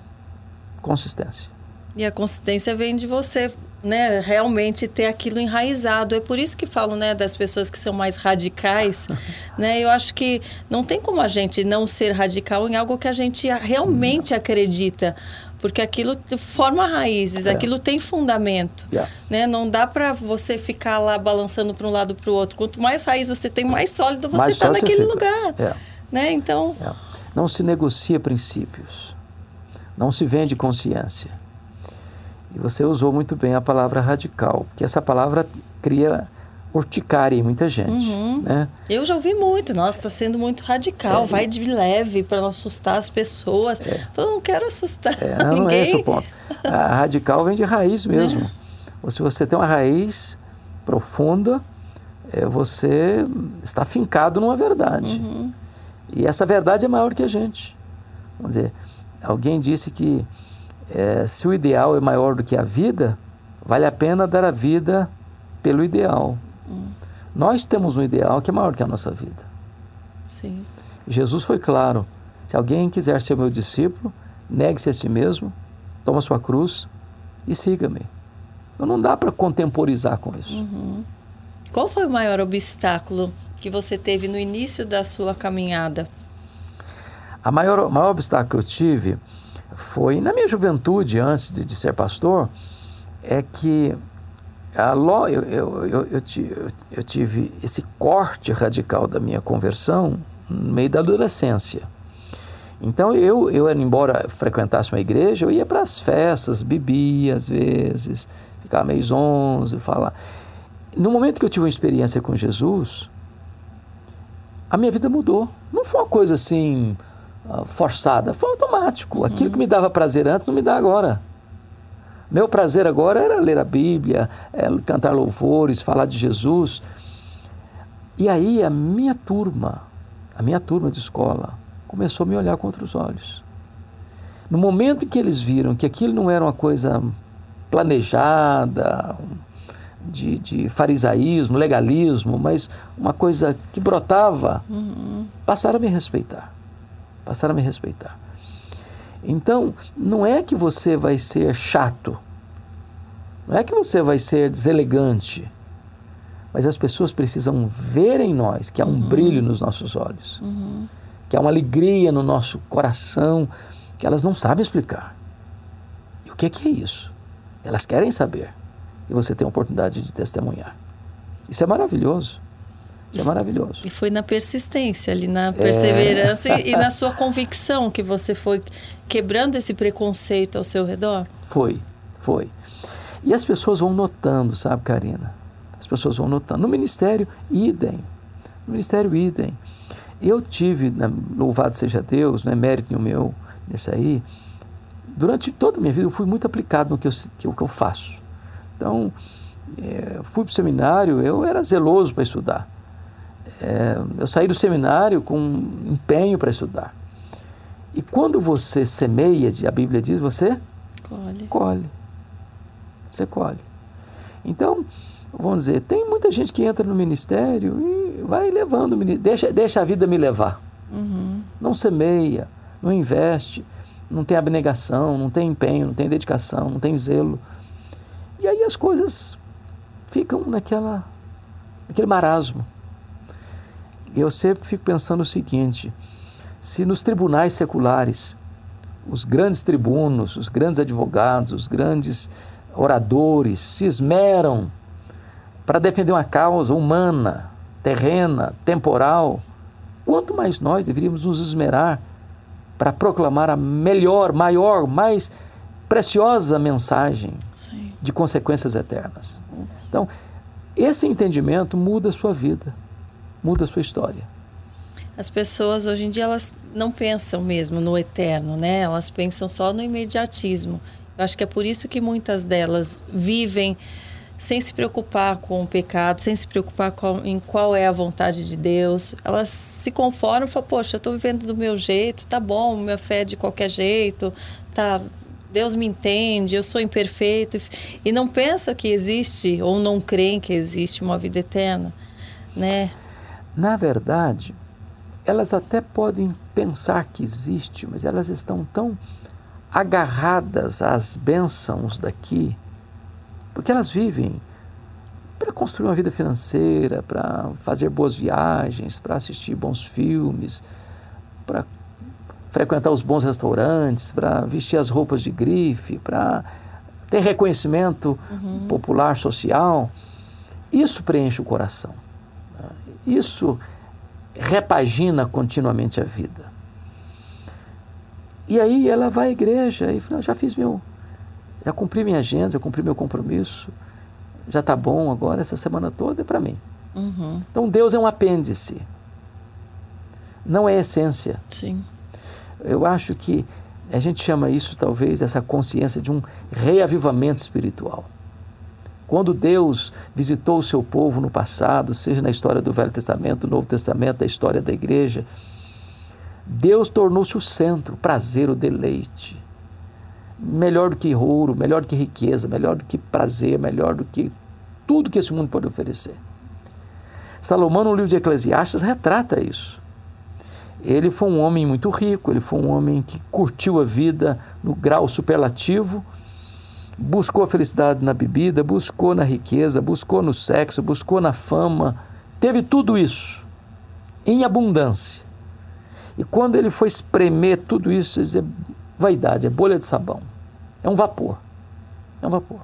Speaker 1: Consistência.
Speaker 2: E a consistência vem de você né, realmente ter aquilo enraizado. É por isso que falo, né, das pessoas que são mais radicais, né? Eu acho que não tem como a gente não ser radical em algo que a gente realmente acredita, porque aquilo forma raízes, é. aquilo tem fundamento, yeah. né? Não dá para você ficar lá balançando para um lado para o outro. Quanto mais raiz você tem, mais sólido você está naquele lugar, yeah. né? Então,
Speaker 1: yeah. não se negocia princípios, não se vende consciência e você usou muito bem a palavra radical, porque essa palavra cria urticária em muita gente. Uhum. Né?
Speaker 2: Eu já ouvi muito, nossa, está sendo muito radical, é, vai de leve para não assustar as pessoas. É. Eu não quero assustar é, não, ninguém. Não é
Speaker 1: esse o ponto. A radical vem de raiz mesmo. É. Se você tem uma raiz profunda, é, você está fincado numa verdade. Uhum. E essa verdade é maior que a gente. Vamos dizer, alguém disse que é, se o ideal é maior do que a vida, vale a pena dar a vida pelo ideal. Hum. Nós temos um ideal que é maior que a nossa vida. Sim. Jesus foi claro Se alguém quiser ser meu discípulo, negue-se a si mesmo, toma sua cruz e siga-me. Então não dá para contemporizar com isso.
Speaker 2: Uhum. Qual foi o maior obstáculo que você teve no início da sua caminhada?
Speaker 1: A maior, o maior obstáculo que eu tive foi na minha juventude, antes de, de ser pastor, é que a, eu, eu, eu, eu, tive esse corte radical da minha conversão no meio da adolescência. Então eu, eu embora frequentasse uma igreja, eu ia para as festas, bebia às vezes, ficava meio zonzo, falar. No momento que eu tive uma experiência com Jesus, a minha vida mudou. Não foi uma coisa assim forçada, foi automático. Aquilo que me dava prazer antes não me dá agora. Meu prazer agora era ler a Bíblia, é, cantar louvores, falar de Jesus. E aí a minha turma, a minha turma de escola, começou a me olhar com outros olhos. No momento em que eles viram que aquilo não era uma coisa planejada, de, de farisaísmo, legalismo, mas uma coisa que brotava, uhum. passaram a me respeitar. Passaram a me respeitar. Então, não é que você vai ser chato, não é que você vai ser deselegante, mas as pessoas precisam ver em nós que há um uhum. brilho nos nossos olhos, uhum. que há uma alegria no nosso coração que elas não sabem explicar. E o que é, que é isso? Elas querem saber e você tem a oportunidade de testemunhar. Isso é maravilhoso. Isso é maravilhoso.
Speaker 2: E foi na persistência, ali na perseverança é... e, e na sua convicção que você foi quebrando esse preconceito ao seu redor?
Speaker 1: Foi, foi. E as pessoas vão notando, sabe, Karina? As pessoas vão notando. No ministério, idem. No ministério, idem. Eu tive, né, louvado seja Deus, não é mérito nenhum meu nisso aí, durante toda a minha vida eu fui muito aplicado no que eu, que, que eu faço. Então, é, fui para o seminário, eu era zeloso para estudar. É, eu saí do seminário com empenho para estudar. E quando você semeia, a Bíblia diz, você
Speaker 2: colhe.
Speaker 1: colhe. Você colhe. Então, vamos dizer, tem muita gente que entra no ministério e vai levando, deixa, deixa a vida me levar. Uhum. Não semeia, não investe, não tem abnegação, não tem empenho, não tem dedicação, não tem zelo. E aí as coisas ficam naquela, naquele marasmo. Eu sempre fico pensando o seguinte: se nos tribunais seculares, os grandes tribunos, os grandes advogados, os grandes oradores se esmeram para defender uma causa humana, terrena, temporal, quanto mais nós deveríamos nos esmerar para proclamar a melhor, maior, mais preciosa mensagem de consequências eternas. Então, esse entendimento muda a sua vida, muda a sua história.
Speaker 2: As pessoas hoje em dia elas não pensam mesmo no eterno, né? Elas pensam só no imediatismo. Eu acho que é por isso que muitas delas vivem sem se preocupar com o pecado, sem se preocupar com, em qual é a vontade de Deus. Elas se conformam e falam, poxa, eu estou vivendo do meu jeito, tá bom, minha fé é de qualquer jeito, tá, Deus me entende, eu sou imperfeito e não pensa que existe ou não creem que existe uma vida eterna, né?
Speaker 1: Na verdade, elas até podem pensar que existe, mas elas estão tão agarradas às bênçãos daqui, porque elas vivem para construir uma vida financeira, para fazer boas viagens, para assistir bons filmes, para frequentar os bons restaurantes, para vestir as roupas de grife, para ter reconhecimento uhum. popular, social. Isso preenche o coração. Isso repagina continuamente a vida. E aí ela vai à igreja e fala, já fiz meu, já cumpri minha agenda, já cumpri meu compromisso, já está bom agora, essa semana toda é para mim. Uhum. Então Deus é um apêndice, não é essência.
Speaker 2: Sim.
Speaker 1: Eu acho que a gente chama isso, talvez, essa consciência de um reavivamento espiritual. Quando Deus visitou o seu povo no passado, seja na história do Velho Testamento, do Novo Testamento, da história da igreja, Deus tornou-se o centro, o prazer, o deleite. Melhor do que ouro, melhor do que riqueza, melhor do que prazer, melhor do que tudo que esse mundo pode oferecer. Salomão, no livro de Eclesiastes, retrata isso. Ele foi um homem muito rico, ele foi um homem que curtiu a vida no grau superlativo, buscou felicidade na bebida, buscou na riqueza, buscou no sexo, buscou na fama, teve tudo isso em abundância. E quando ele foi espremer tudo isso, é vaidade, é bolha de sabão, é um vapor. É um vapor.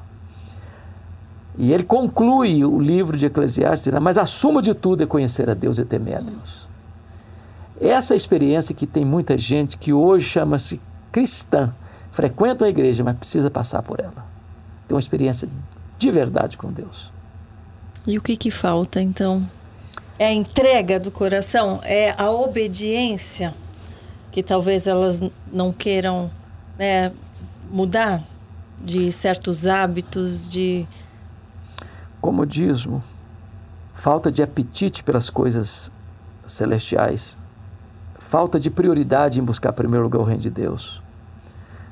Speaker 1: E ele conclui o livro de Eclesiastes, mas a suma de tudo é conhecer a Deus e temer a Deus. Essa é experiência que tem muita gente que hoje chama-se cristã, frequenta a igreja, mas precisa passar por ela. Tem uma experiência de verdade com Deus.
Speaker 2: E o que, que falta então? É a entrega do coração? É a obediência? Que talvez elas não queiram né, mudar de certos hábitos, de.
Speaker 1: Comodismo, falta de apetite pelas coisas celestiais falta de prioridade em buscar primeiro lugar o reino de Deus,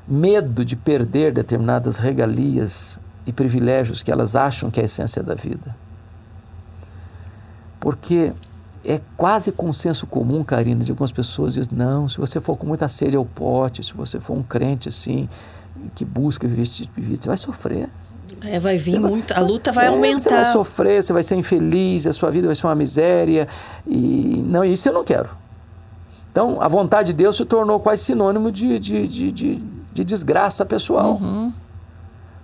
Speaker 1: medo de perder determinadas regalias e privilégios que elas acham que é a essência da vida. Porque é quase consenso comum, Karina, de algumas pessoas dizem, não, se você for com muita sede ao pote, se você for um crente assim, que busca viver este tipo de vida, você vai sofrer.
Speaker 2: É, vai vir muito, a luta vai
Speaker 1: é,
Speaker 2: aumentar.
Speaker 1: Você vai sofrer, você vai ser infeliz, a sua vida vai ser uma miséria. E não, isso eu não quero. Então, a vontade de Deus se tornou quase sinônimo de, de, de, de, de desgraça pessoal.
Speaker 2: Uhum.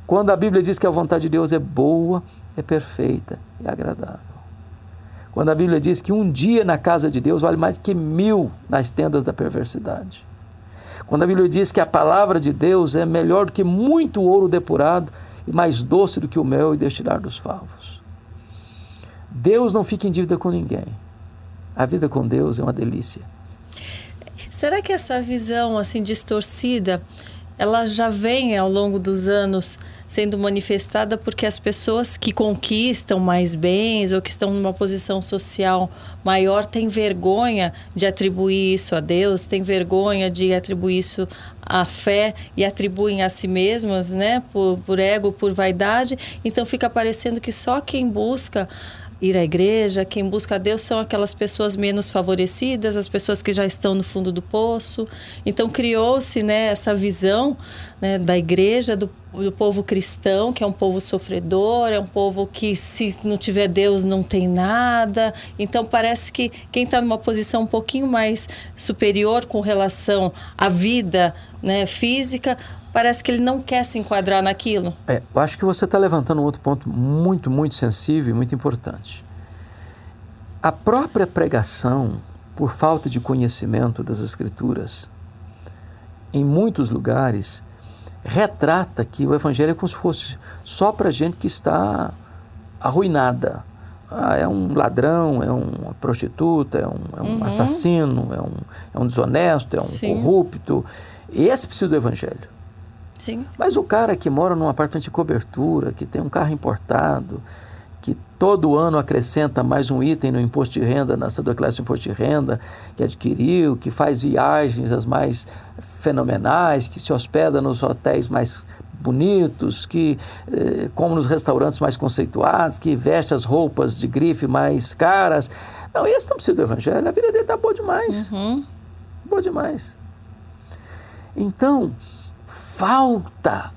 Speaker 1: Quando a Bíblia diz que a vontade de Deus é boa, é perfeita, é agradável. Quando a Bíblia diz que um dia na casa de Deus vale mais que mil nas tendas da perversidade. Quando a Bíblia diz que a palavra de Deus é melhor do que muito ouro depurado e mais doce do que o mel e destilar dos favos. Deus não fica em dívida com ninguém. A vida com Deus é uma delícia.
Speaker 2: Será que essa visão assim distorcida, ela já vem ao longo dos anos sendo manifestada porque as pessoas que conquistam mais bens ou que estão numa posição social maior têm vergonha de atribuir isso a Deus, têm vergonha de atribuir isso à fé e atribuem a si mesmas, né, por, por ego, por vaidade. Então fica parecendo que só quem busca ir à igreja, quem busca a Deus são aquelas pessoas menos favorecidas, as pessoas que já estão no fundo do poço. Então criou-se né, essa visão né, da igreja, do, do povo cristão, que é um povo sofredor, é um povo que se não tiver Deus não tem nada. Então parece que quem está numa posição um pouquinho mais superior com relação à vida né, física parece que ele não quer se enquadrar naquilo.
Speaker 1: É, eu acho que você está levantando um outro ponto muito, muito sensível e muito importante. A própria pregação, por falta de conhecimento das Escrituras, em muitos lugares, retrata que o Evangelho é como se fosse só para gente que está arruinada. Ah, é um ladrão, é uma prostituta, é um, é um uhum. assassino, é um, é um desonesto, é um Sim. corrupto. Esse precisa do Evangelho.
Speaker 2: Sim.
Speaker 1: Mas o cara que mora num apartamento de cobertura, que tem um carro importado, que todo ano acrescenta mais um item no imposto de renda, na sua classe de imposto de renda, que adquiriu, que faz viagens as mais fenomenais, que se hospeda nos hotéis mais bonitos, que eh, come nos restaurantes mais conceituados, que veste as roupas de grife mais caras. Não, esse não precisa do evangelho, a vida dele está boa demais.
Speaker 2: Uhum.
Speaker 1: Boa demais. Então, falta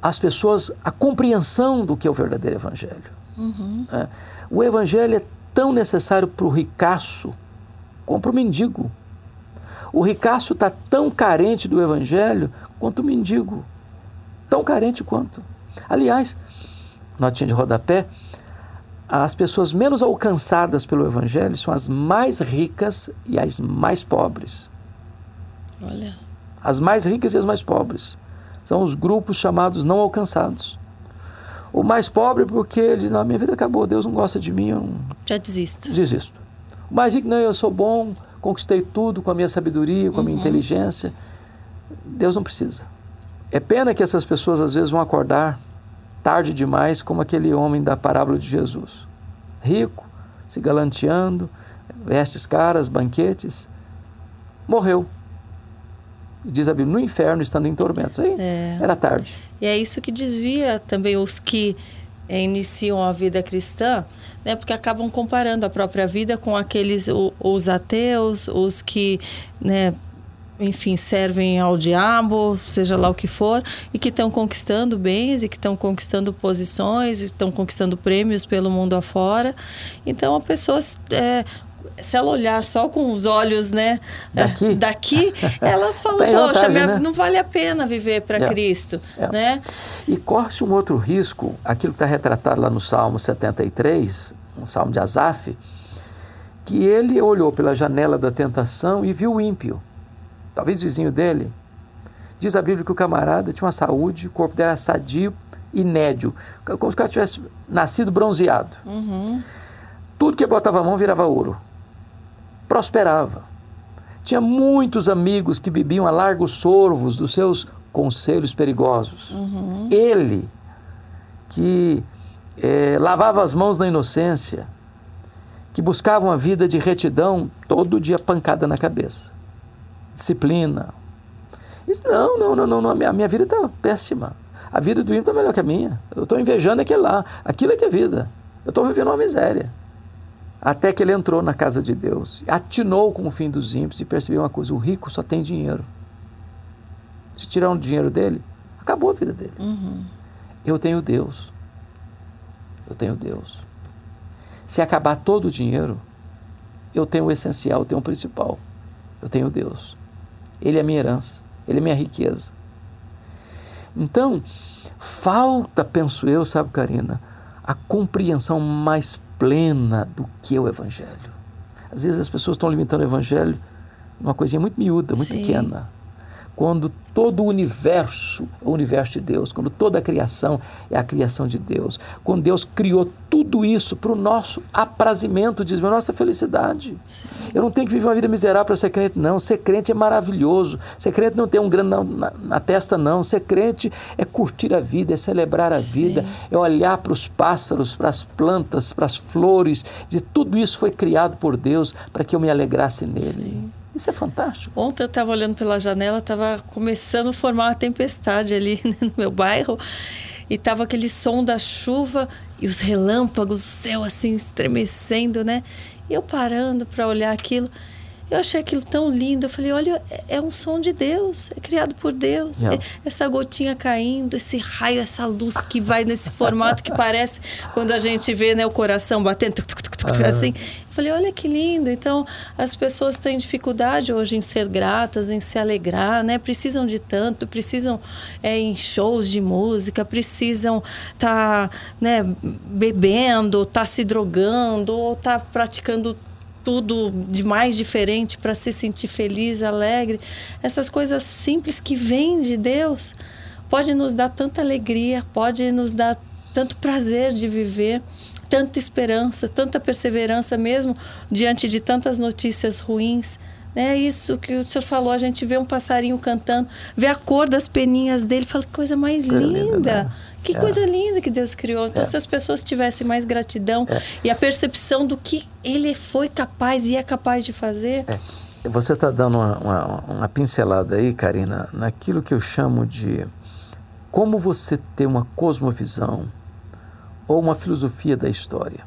Speaker 1: às pessoas a compreensão do que é o verdadeiro Evangelho.
Speaker 2: Uhum.
Speaker 1: É. O Evangelho é tão necessário para o ricaço como para o mendigo. O ricaço está tão carente do Evangelho quanto o mendigo. Tão carente quanto. Aliás, notinha de rodapé, as pessoas menos alcançadas pelo Evangelho são as mais ricas e as mais pobres.
Speaker 2: Olha.
Speaker 1: As mais ricas e as mais pobres. São os grupos chamados não alcançados. O mais pobre porque ele diz, não, minha vida acabou, Deus não gosta de mim, eu não...
Speaker 2: Já desisto.
Speaker 1: Desisto. O mais rico, não, eu sou bom, conquistei tudo com a minha sabedoria, com a minha uhum. inteligência. Deus não precisa. É pena que essas pessoas às vezes vão acordar tarde demais, como aquele homem da parábola de Jesus. Rico, se galanteando, vestes caras, banquetes, morreu diz a Bíblia, no inferno estando em tormentos. Aí
Speaker 2: é.
Speaker 1: era tarde.
Speaker 2: E é isso que desvia também os que é, iniciam a vida cristã, né, porque acabam comparando a própria vida com aqueles o, os ateus, os que né, enfim, servem ao diabo, seja lá o que for, e que estão conquistando bens e que estão conquistando posições, estão conquistando prêmios pelo mundo afora. Então, a pessoa é, se ela olhar só com os olhos, né,
Speaker 1: daqui,
Speaker 2: daqui elas falam,
Speaker 1: Tem
Speaker 2: poxa,
Speaker 1: vantagem,
Speaker 2: minha-
Speaker 1: né?
Speaker 2: não vale a pena viver para
Speaker 1: É.
Speaker 2: Cristo,
Speaker 1: É.
Speaker 2: né?
Speaker 1: E corre-se um outro risco, aquilo que está retratado lá no Salmo 73, um salmo de Asaf, que ele olhou pela janela da tentação e viu o ímpio, talvez vizinho dele. Diz a Bíblia que o camarada tinha uma saúde, o corpo dele era sadio e nédio, como se o cara tivesse nascido bronzeado.
Speaker 2: Uhum.
Speaker 1: Tudo que botava a mão virava ouro. Prosperava. Tinha muitos amigos que bebiam a largos sorvos dos seus conselhos perigosos. Ele, que eh, lavava as mãos na inocência, que buscava uma vida de retidão, todo dia pancada na cabeça. Disciplina. Isso, não, não, não, não, a minha, a minha vida está péssima. A vida do ímpio está melhor que a minha. Eu estou invejando aquele lá. Aquilo é que é vida. Eu estou vivendo uma miséria. Até que ele entrou na casa de Deus, atinou com o fim dos ímpios e percebeu uma coisa: o rico só tem dinheiro. Se tirar o dinheiro dele, acabou a vida dele.
Speaker 2: Uhum.
Speaker 1: Eu tenho Deus. Eu tenho Deus. Se acabar todo o dinheiro, eu tenho o essencial, eu tenho o principal. Eu tenho Deus. Ele é minha herança, ele é minha riqueza. Então, falta, penso eu, sabe, Karina, a compreensão mais plena do que é o Evangelho. Às vezes as pessoas estão limitando o Evangelho numa coisinha muito miúda, muito
Speaker 2: Sim.
Speaker 1: pequena. Quando todo o universo é o universo de Deus, quando toda a criação é a criação de Deus, quando Deus criou tudo isso para o nosso aprazimento, diz, a nossa felicidade. Eu não tenho que viver uma vida miserável para ser crente, não. Ser crente é maravilhoso. Ser crente não tem um grande na, na, na testa, não. Ser crente é curtir a vida, é celebrar a vida, é olhar para os pássaros, para as plantas, para as flores, dizer, tudo isso foi criado por Deus para que eu me alegrasse nele. Isso é fantástico.
Speaker 2: Ontem eu estava olhando pela janela, estava começando a formar uma tempestade ali né, no meu bairro e estava aquele som da chuva e os relâmpagos, o céu assim estremecendo, né? Eu parando para olhar aquilo, eu achei aquilo tão lindo. Eu falei, olha, é- é um som de Deus, é criado por Deus.
Speaker 1: É.
Speaker 2: É- essa gotinha caindo, esse raio, essa luz que vai nesse formato que parece quando a gente vê né, o coração batendo, tuc, tuc, tuc, tuc, assim. Eu falei, olha que lindo. Então, as pessoas têm dificuldade hoje em ser gratas, em se alegrar, né? Precisam de tanto, precisam é, em shows de música, precisam estar né, bebendo, estar se drogando, ou estar praticando tudo de mais diferente para se sentir feliz, alegre. Essas coisas simples que vêm de Deus pode nos dar tanta alegria, pode nos dar tanto prazer de viver, tanta esperança, tanta perseverança mesmo diante de tantas notícias ruins. É isso que o senhor falou, a gente vê um passarinho cantando, vê a cor das peninhas dele, fala que coisa mais
Speaker 1: Coisa
Speaker 2: linda.
Speaker 1: linda, né?
Speaker 2: Que
Speaker 1: É.
Speaker 2: coisa linda que Deus criou. Então,
Speaker 1: É.
Speaker 2: se as pessoas tivessem mais gratidão
Speaker 1: É.
Speaker 2: e a percepção do que ele foi capaz e é capaz de fazer,
Speaker 1: É, você está dando uma, uma, uma pincelada aí, Karina, naquilo que eu chamo de como você ter uma cosmovisão ou uma filosofia da história.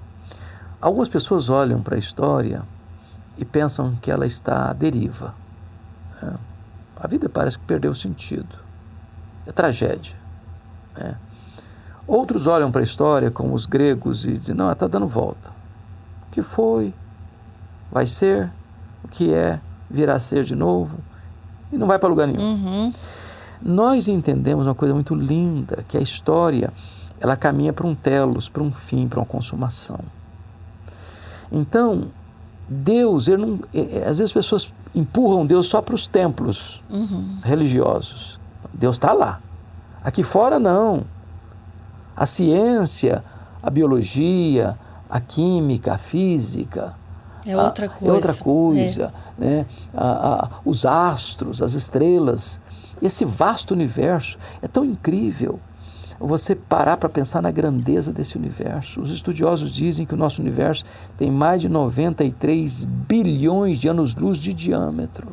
Speaker 1: Algumas pessoas olham para a história e pensam que ela está à deriva. né? A vida parece que perdeu o sentido. É tragédia. né? Outros olham para a história como os gregos e dizem: não, está dando volta. O que foi? Vai ser? O que é? Virá a ser de novo? E não vai para lugar nenhum.
Speaker 2: uhum,
Speaker 1: Nós entendemos uma coisa muito linda, que a história ela caminha para um telos, para um fim, para uma consumação. Então, Deus, ele não, é, é, às vezes as pessoas empurram Deus só para os templos
Speaker 2: uhum.
Speaker 1: religiosos. Deus está lá. Aqui fora, não. A ciência, a biologia, a química, a física.
Speaker 2: É
Speaker 1: a-
Speaker 2: outra
Speaker 1: É
Speaker 2: coisa.
Speaker 1: outra coisa. Né? A- a- os astros, as estrelas. Esse vasto universo é tão incrível. Você parar para pensar na grandeza desse universo. Os estudiosos dizem que o nosso universo tem mais de 93 bilhões de anos-luz de diâmetro.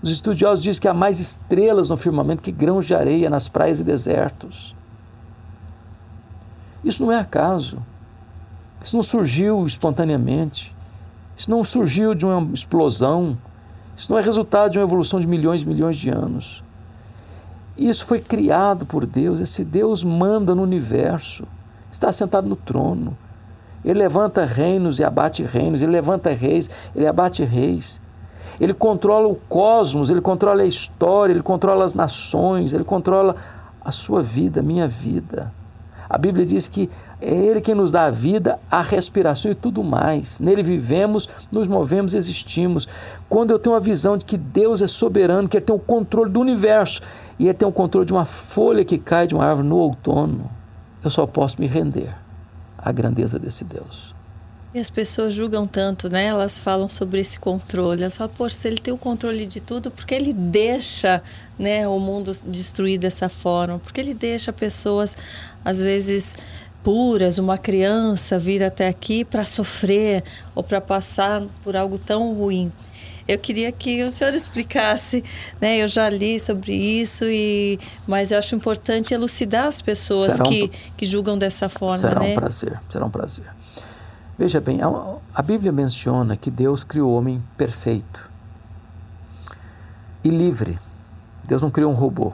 Speaker 1: Os estudiosos dizem que há mais estrelas no firmamento que grãos de areia nas praias e desertos. Isso não é acaso. Isso não surgiu espontaneamente. Isso não surgiu de uma explosão. Isso não é resultado de uma evolução de milhões e milhões de anos. Isso foi criado por Deus. Esse Deus manda no universo. Está sentado no trono. Ele levanta reinos e abate reinos. Ele levanta reis, ele abate reis. Ele controla o cosmos, ele controla a história, ele controla as nações, ele controla a sua vida, a minha vida. A Bíblia diz que é Ele quem nos dá a vida, a respiração e tudo mais. Nele vivemos, nos movemos e existimos. Quando eu tenho a visão de que Deus é soberano, que Ele tem o controle do universo e Ele tem o controle de uma folha que cai de uma árvore no outono, eu só posso me render à grandeza desse Deus.
Speaker 2: E as pessoas julgam tanto, né? Elas falam sobre esse controle. Elas falam, poxa, se ele tem o controle de tudo, por que ele deixa né, o mundo destruir dessa forma? Por que ele deixa pessoas, às vezes, puras, uma criança vir até aqui para sofrer ou para passar por algo tão ruim? Eu queria que o senhor explicasse, né? Eu já li sobre isso e, mas eu acho importante elucidar as pessoas que, que julgam dessa forma,
Speaker 1: será
Speaker 2: né?
Speaker 1: um prazer, será um prazer. Veja bem, a Bíblia menciona que Deus criou o homem perfeito e livre. Deus não criou um robô.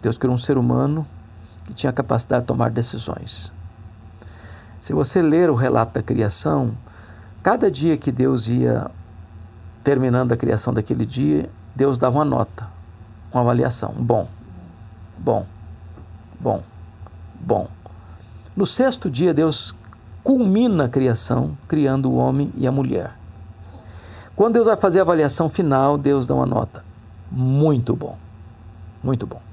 Speaker 1: Deus criou um ser humano que tinha a capacidade de tomar decisões. Se você ler o relato da criação, cada dia que Deus ia terminando a criação daquele dia, Deus dava uma nota, uma avaliação. Bom, bom, bom, bom. No sexto dia, Deus culmina a criação, criando o homem e a mulher. Quando Deus vai fazer a avaliação final, Deus dá uma nota. Muito bom. Muito bom.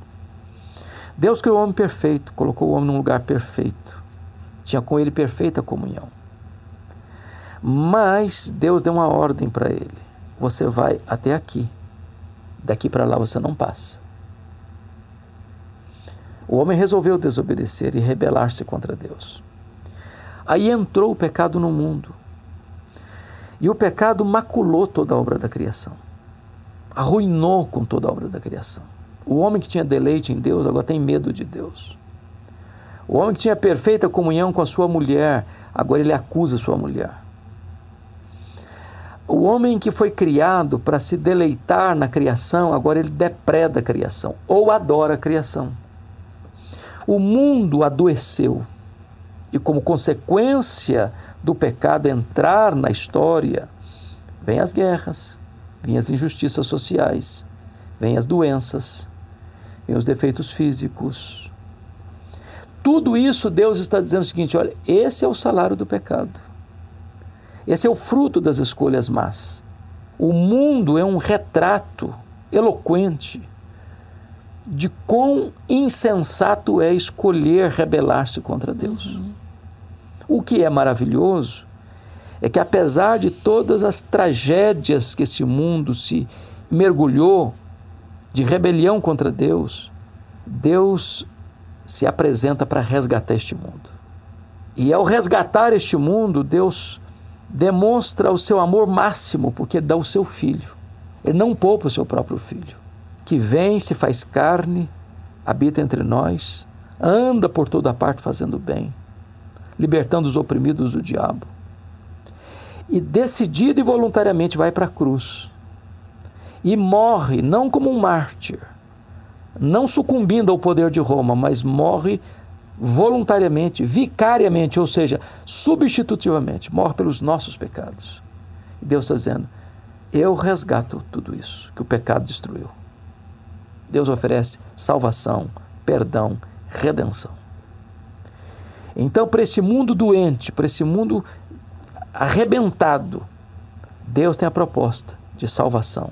Speaker 1: Deus criou o homem perfeito, colocou o homem num lugar perfeito. Tinha com ele perfeita comunhão. Mas Deus deu uma ordem para ele: você vai até aqui. Daqui para lá você não passa. O homem resolveu desobedecer e rebelar-se contra Deus. Aí entrou o pecado no mundo. E o pecado maculou toda a obra da criação. Arruinou com toda a obra da criação. O homem que tinha deleite em Deus agora tem medo de Deus. O homem que tinha perfeita comunhão com a sua mulher, agora ele acusa sua mulher. O homem que foi criado para se deleitar na criação, agora ele depreda a criação ou adora a criação. O mundo adoeceu e como consequência do pecado entrar na história, vem as guerras, vem as injustiças sociais, vem as doenças, os defeitos físicos. Tudo isso Deus está dizendo o seguinte: olha, esse é o salário do pecado. Esse é o fruto das escolhas más. O mundo é um retrato eloquente de quão insensato é escolher rebelar-se contra Deus. Uhum. O que é maravilhoso é que, apesar de todas as tragédias que esse mundo se mergulhou de rebelião contra Deus, Deus se apresenta para resgatar este mundo. E ao resgatar este mundo, Deus demonstra o seu amor máximo, porque dá o seu filho. Ele não poupa o seu próprio filho, que vem, se faz carne, habita entre nós, anda por toda parte fazendo bem libertando os oprimidos do diabo. E decidido e voluntariamente vai para a cruz. E morre, não como um mártir, não sucumbindo ao poder de Roma, mas morre voluntariamente, vicariamente, ou seja, substitutivamente, morre pelos nossos pecados. Deus está dizendo: eu resgato tudo isso que o pecado destruiu. Deus oferece salvação, perdão, redenção. Então, para esse mundo doente, para esse mundo arrebentado, Deus tem a proposta de salvação,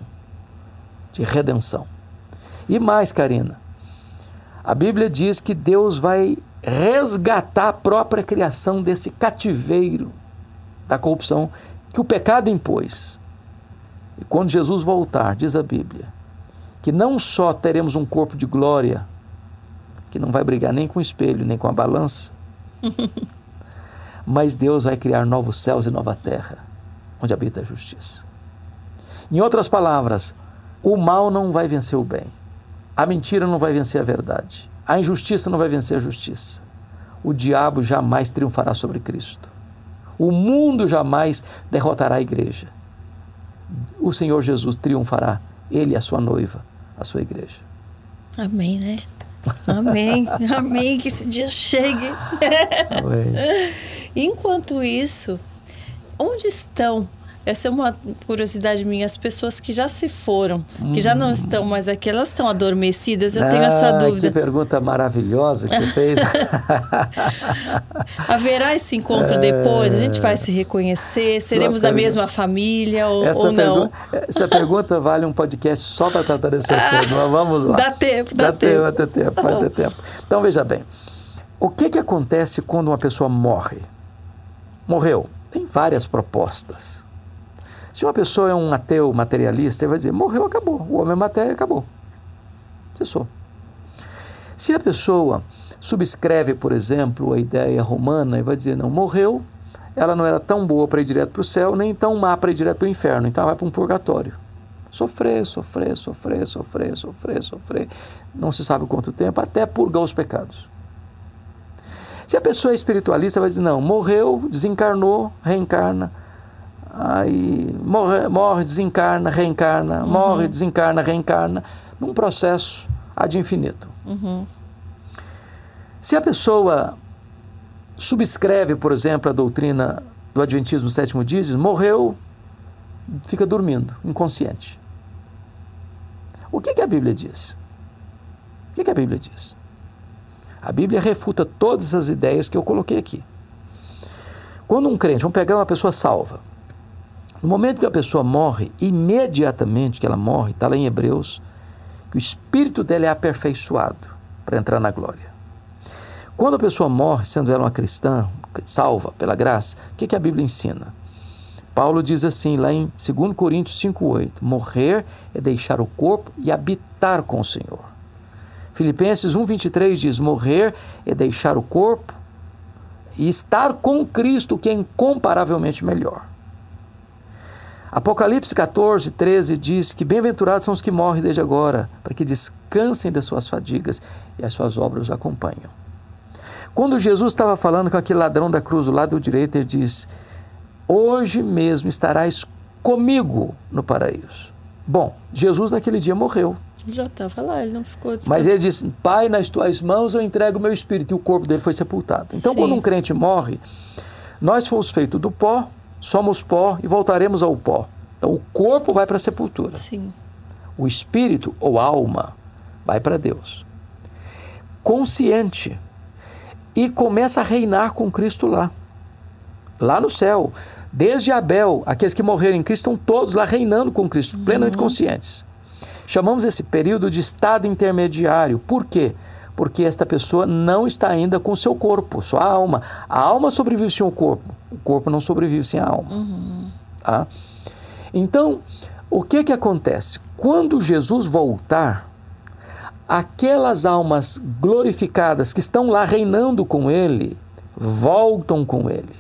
Speaker 1: de redenção. E mais, Karina, a Bíblia diz que Deus vai resgatar a própria criação desse cativeiro da corrupção que o pecado impôs. E quando Jesus voltar, diz a Bíblia, que não só teremos um corpo de glória, que não vai brigar nem com o espelho, nem com a balança, Mas Deus vai criar novos céus e nova terra, onde habita a justiça. Em outras palavras, o mal não vai vencer o bem, a mentira não vai vencer a verdade, a injustiça não vai vencer a justiça. o diabo jamais triunfará sobre Cristo. O mundo jamais derrotará a igreja. O Senhor Jesus triunfará, ele e a sua noiva, a sua igreja.
Speaker 2: Amém, né? Amém, amém, que esse dia chegue. Amém. Enquanto isso, onde estão essa é uma curiosidade minha. As pessoas que já se foram, que já não hum. estão mais aqui, elas estão adormecidas? Eu ah, tenho essa dúvida.
Speaker 1: Que pergunta maravilhosa que você fez.
Speaker 2: Haverá esse encontro é... depois? A gente vai se reconhecer? Seremos da mesma família ou, essa ou não?
Speaker 1: essa pergunta vale um podcast só para tratar desse assunto. Mas vamos lá.
Speaker 2: Dá tempo, dá, dá tempo.
Speaker 1: Vai ter tempo, vai ter tempo. Então, veja bem. O que, que acontece quando uma pessoa morre? Morreu. Tem várias propostas. Se uma pessoa é um ateu materialista, ele vai dizer: morreu, acabou. O homem é matéria, acabou. Cessou. Se a pessoa subscreve, por exemplo, a ideia romana e vai dizer: não, morreu, ela não era tão boa para ir direto para o céu, nem tão má para ir direto para o inferno, então vai para um purgatório. Sofrer, sofrer, sofrer, sofrer, sofrer, sofrer, não se sabe quanto tempo, até purgar os pecados. Se a pessoa é espiritualista, vai dizer: não, morreu, desencarnou, reencarna aí morre, morre desencarna, reencarna, uhum. morre, desencarna, reencarna, num processo ad infinito. Uhum. Se a pessoa subscreve, por exemplo, a doutrina do Adventismo do sétimo diz, morreu, fica dormindo, inconsciente. O que, que a Bíblia diz? O que, que a Bíblia diz? A Bíblia refuta todas as ideias que eu coloquei aqui. Quando um crente, vamos pegar uma pessoa salva, no momento que a pessoa morre, imediatamente que ela morre, está lá em Hebreus, que o espírito dela é aperfeiçoado para entrar na glória. Quando a pessoa morre, sendo ela uma cristã, salva pela graça, o que, que a Bíblia ensina? Paulo diz assim, lá em 2 Coríntios 5,8: Morrer é deixar o corpo e habitar com o Senhor. Filipenses 1,23 diz: Morrer é deixar o corpo e estar com Cristo, que é incomparavelmente melhor. Apocalipse 14, 13 diz que bem-aventurados são os que morrem desde agora, para que descansem das suas fadigas e as suas obras os acompanham. Quando Jesus estava falando com aquele ladrão da cruz do lado direito, ele diz: Hoje mesmo estarás comigo no paraíso. Bom, Jesus naquele dia morreu.
Speaker 2: Já estava lá, ele não ficou
Speaker 1: Mas ele disse: Pai, nas tuas mãos eu entrego o meu espírito. E o corpo dele foi sepultado. Então, Sim. quando um crente morre, nós fomos feitos do pó, somos pó e voltaremos ao pó. Então o corpo vai para a sepultura.
Speaker 2: Sim.
Speaker 1: O espírito ou alma vai para Deus. Consciente. E começa a reinar com Cristo lá. Lá no céu. Desde Abel, aqueles que morreram em Cristo estão todos lá reinando com Cristo, uhum. plenamente conscientes. Chamamos esse período de estado intermediário. Por quê? Porque esta pessoa não está ainda com seu corpo, sua alma. A alma sobrevive sem o corpo o corpo não sobrevive sem a alma. Uhum. Tá? Então, o que, que acontece? Quando Jesus voltar, aquelas almas glorificadas que estão lá reinando com Ele, voltam com Ele.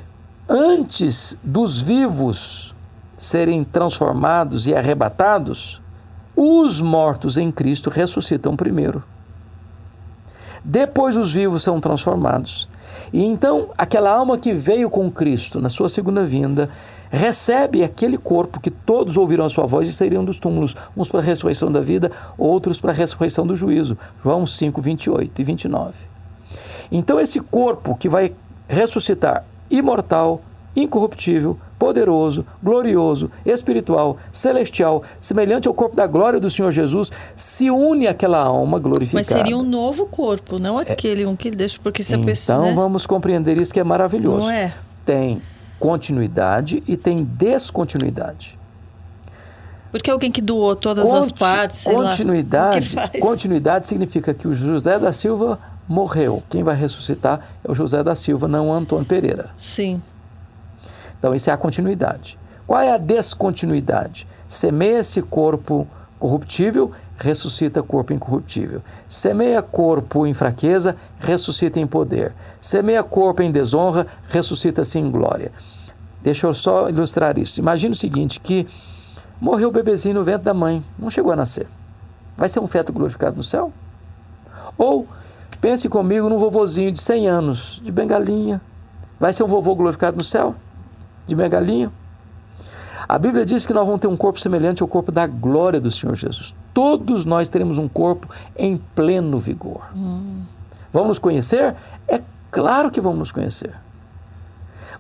Speaker 1: Antes dos vivos serem transformados e arrebatados, os mortos em Cristo ressuscitam primeiro. Depois os vivos são transformados. E então, aquela alma que veio com Cristo na sua segunda vinda, recebe aquele corpo que todos ouviram a sua voz e sairiam dos túmulos, uns para a ressurreição da vida, outros para a ressurreição do juízo. João 5, 28 e 29. Então, esse corpo que vai ressuscitar imortal, incorruptível, poderoso, glorioso, espiritual, celestial, semelhante ao corpo da glória do Senhor Jesus, se une àquela alma glorificada. Mas
Speaker 2: seria um novo corpo, não aquele é. um que deixa, porque se
Speaker 1: então,
Speaker 2: a pessoa. Então
Speaker 1: né? vamos compreender isso que é maravilhoso.
Speaker 2: Não é?
Speaker 1: Tem continuidade e tem descontinuidade.
Speaker 2: Porque alguém que doou todas Conti as partes.
Speaker 1: continuidade, continuidade significa que o José da Silva morreu. Quem vai ressuscitar é o José da Silva, não o Antônio Pereira.
Speaker 2: Sim.
Speaker 1: Então, isso é a continuidade. Qual é a descontinuidade? Semeia esse corpo corruptível, ressuscita corpo incorruptível. Semeia corpo em fraqueza, ressuscita em poder. Semeia corpo em desonra, ressuscita-se em glória. Deixa eu só ilustrar isso. Imagina o seguinte, que morreu o bebezinho no ventre da mãe, não chegou a nascer. Vai ser um feto glorificado no céu? Ou Pense comigo num vovozinho de 100 anos, de bengalinha. Vai ser um vovô glorificado no céu? De bengalinha? A Bíblia diz que nós vamos ter um corpo semelhante ao corpo da glória do Senhor Jesus. Todos nós teremos um corpo em pleno vigor. Hum. Vamos nos conhecer? É claro que vamos nos conhecer.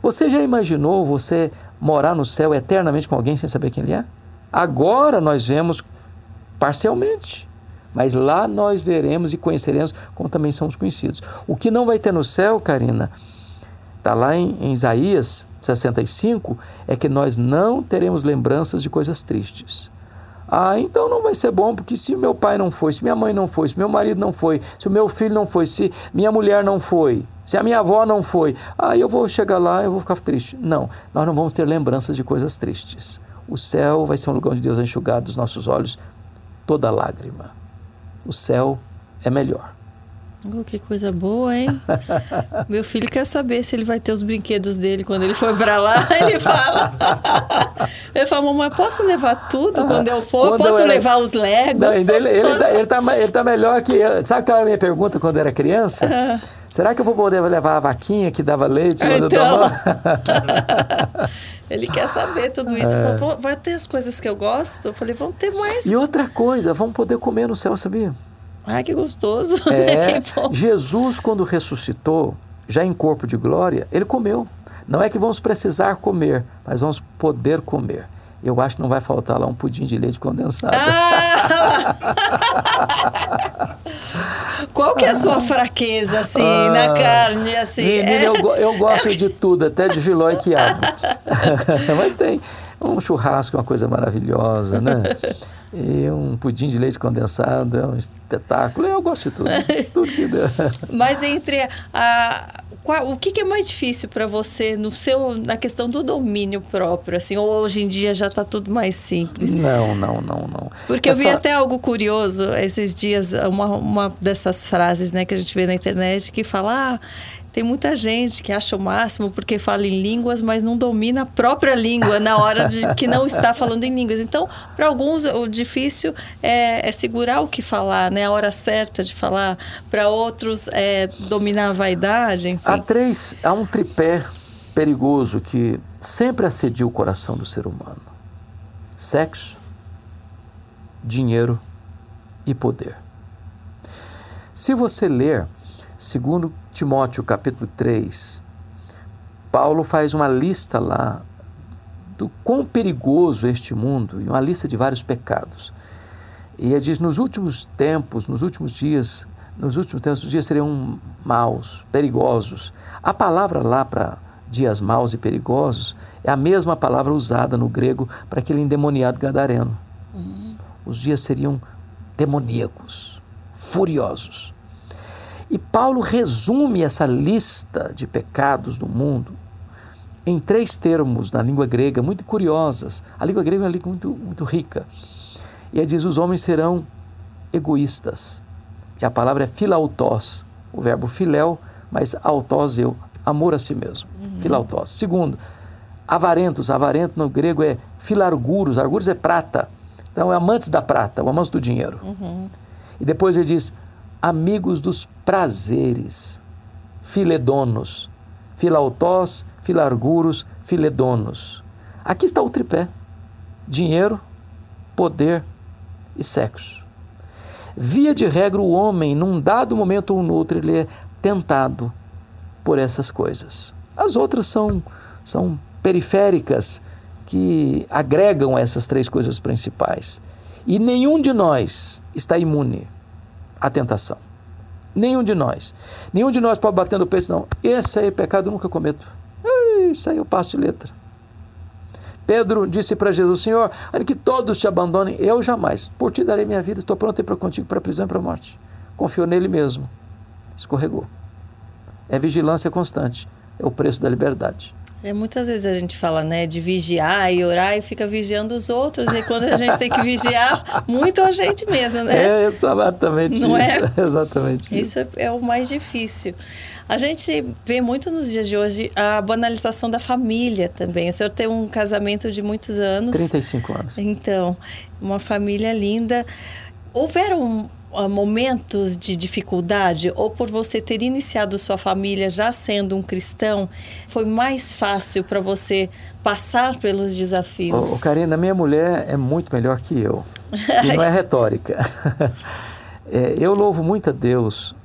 Speaker 1: Você já imaginou você morar no céu eternamente com alguém sem saber quem ele é? Agora nós vemos parcialmente. Mas lá nós veremos e conheceremos como também somos conhecidos. O que não vai ter no céu, Karina, está lá em, em Isaías 65, é que nós não teremos lembranças de coisas tristes. Ah, então não vai ser bom, porque se meu pai não foi, se minha mãe não foi, se meu marido não foi, se o meu filho não foi, se minha mulher não foi, se a minha avó não foi, aí eu vou chegar lá e eu vou ficar triste. Não, nós não vamos ter lembranças de coisas tristes. O céu vai ser um lugar onde Deus vai enxugar dos nossos olhos toda lágrima. O céu é melhor.
Speaker 2: Oh, que coisa boa, hein? Meu filho quer saber se ele vai ter os brinquedos dele quando ele for para lá. Ele fala. Ele fala, mamãe, posso levar tudo quando eu for? Quando posso eu era... levar os legos? Não,
Speaker 1: ele, ele, posso... ele, tá, ele tá melhor que eu. Sabe qual era a minha pergunta quando eu era criança? Será que eu vou poder levar a vaquinha que dava leite quando então... eu
Speaker 2: Ele quer saber tudo isso. É. Falou, vai ter as coisas que eu gosto? Eu falei, vamos ter mais.
Speaker 1: E outra coisa, vamos poder comer no céu, sabia?
Speaker 2: Ai, que gostoso.
Speaker 1: É, que Jesus, quando ressuscitou, já em corpo de glória, ele comeu. Não é que vamos precisar comer, mas vamos poder comer. Eu acho que não vai faltar lá um pudim de leite condensado. Ah!
Speaker 2: Qual que é a sua fraqueza, assim, ah, na carne, assim?
Speaker 1: Menina, é? eu, eu gosto de tudo, até de giló e quiabo. Mas tem um churrasco, uma coisa maravilhosa, né? E um pudim de leite condensado é um espetáculo. Eu gosto de tudo. tudo que dá.
Speaker 2: Mas entre a, qual, o que, que, é mais difícil para você no seu, na questão do domínio próprio? Assim, ou hoje em dia já está tudo mais simples?
Speaker 1: Não, não, não, não.
Speaker 2: Porque Essa... eu vi até algo curioso esses dias, uma, uma dessas frases né, que a gente vê na internet que fala. Ah, tem muita gente que acha o máximo porque fala em línguas, mas não domina a própria língua na hora de que não está falando em línguas. Então, para alguns, o difícil é, é, segurar o que falar, né? A hora certa de falar. Para outros, é dominar a vaidade, enfim.
Speaker 1: Há três, há um tripé perigoso que sempre assedia o coração do ser humano: sexo, dinheiro e poder. Se você ler segundo Timóteo capítulo 3, Paulo faz uma lista lá do quão perigoso é este mundo e uma lista de vários pecados. E ele diz: nos últimos tempos, nos últimos dias, nos últimos tempos, os dias seriam maus, perigosos. A palavra lá para dias maus e perigosos é a mesma palavra usada no grego para aquele endemoniado gadareno. Uhum. Os dias seriam demoníacos, furiosos. E Paulo resume essa lista de pecados do mundo em três termos na língua grega muito curiosas. A língua grega é uma língua muito, muito rica. E ele diz: os homens serão egoístas. E a palavra é filautós, o verbo filéu, mas autós eu, amor a si mesmo. Uhum. Filautós. Segundo, avarentos. Avarento no grego é filarguros. Arguros é prata. Então é amantes da prata, o amante do dinheiro. Uhum. E depois ele diz amigos dos prazeres, filedonos, filautós, filarguros, filedonos. Aqui está o tripé: dinheiro, poder e sexo. Via de regra, o homem, num dado momento ou no outro, ele é tentado por essas coisas. As outras são, são periféricas que agregam essas três coisas principais. E nenhum de nós está imune a tentação. Nenhum de nós. Nenhum de nós pode bater no peito, não. Esse aí é pecado, eu nunca cometo. Isso aí eu passo de letra. Pedro disse para Jesus: Senhor, ainda que todos te abandonem, eu jamais. Por ti darei minha vida, estou pronto para contigo para a prisão e para a morte. Confiou nele mesmo. Escorregou. É vigilância constante. É o preço da liberdade.
Speaker 2: É, muitas vezes a gente fala, né, de vigiar e orar e fica vigiando os outros. E quando a gente tem que vigiar, muito a gente mesmo, né?
Speaker 1: É exatamente Não isso. É? Exatamente
Speaker 2: isso. Isso é, é o mais difícil. A gente vê muito nos dias de hoje a banalização da família também. O senhor tem um casamento de muitos anos.
Speaker 1: 35 anos.
Speaker 2: Então, uma família linda. Houveram momentos de dificuldade ou por você ter iniciado sua família já sendo um cristão, foi mais fácil para você passar pelos desafios?
Speaker 1: Ô, Karina, minha mulher é muito melhor que eu. E não é retórica. é, eu louvo muito a Deus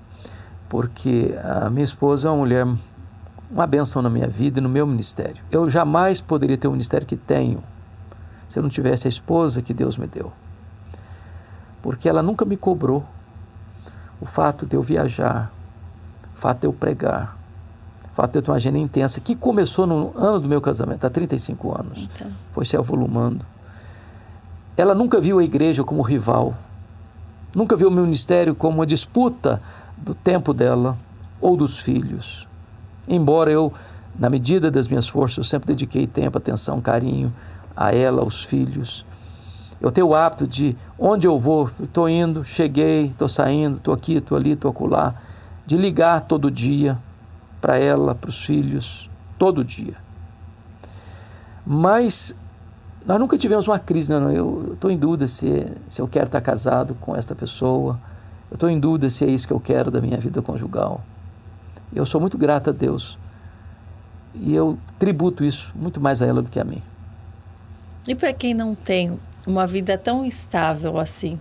Speaker 1: porque a minha esposa é uma mulher, uma benção na minha vida e no meu ministério. Eu jamais poderia ter o ministério que tenho se eu não tivesse a esposa que Deus me deu. Porque ela nunca me cobrou o fato de eu viajar, o fato de eu pregar, o fato de eu ter uma agenda intensa, que começou no ano do meu casamento, há 35 anos. Então. Foi se avolumando. Ela nunca viu a igreja como rival, nunca viu o meu ministério como uma disputa do tempo dela ou dos filhos. Embora eu, na medida das minhas forças, eu sempre dediquei tempo, atenção, carinho a ela, aos filhos. Eu tenho o hábito de, onde eu vou, estou indo, cheguei, estou saindo, estou aqui, estou ali, estou acolá, de ligar todo dia para ela, para os filhos, todo dia. Mas nós nunca tivemos uma crise, não. Eu estou em dúvida se, se eu quero estar casado com esta pessoa, eu estou em dúvida se é isso que eu quero da minha vida conjugal. Eu sou muito grata a Deus e eu tributo isso muito mais a ela do que a mim.
Speaker 2: E para quem não tem uma vida tão estável assim,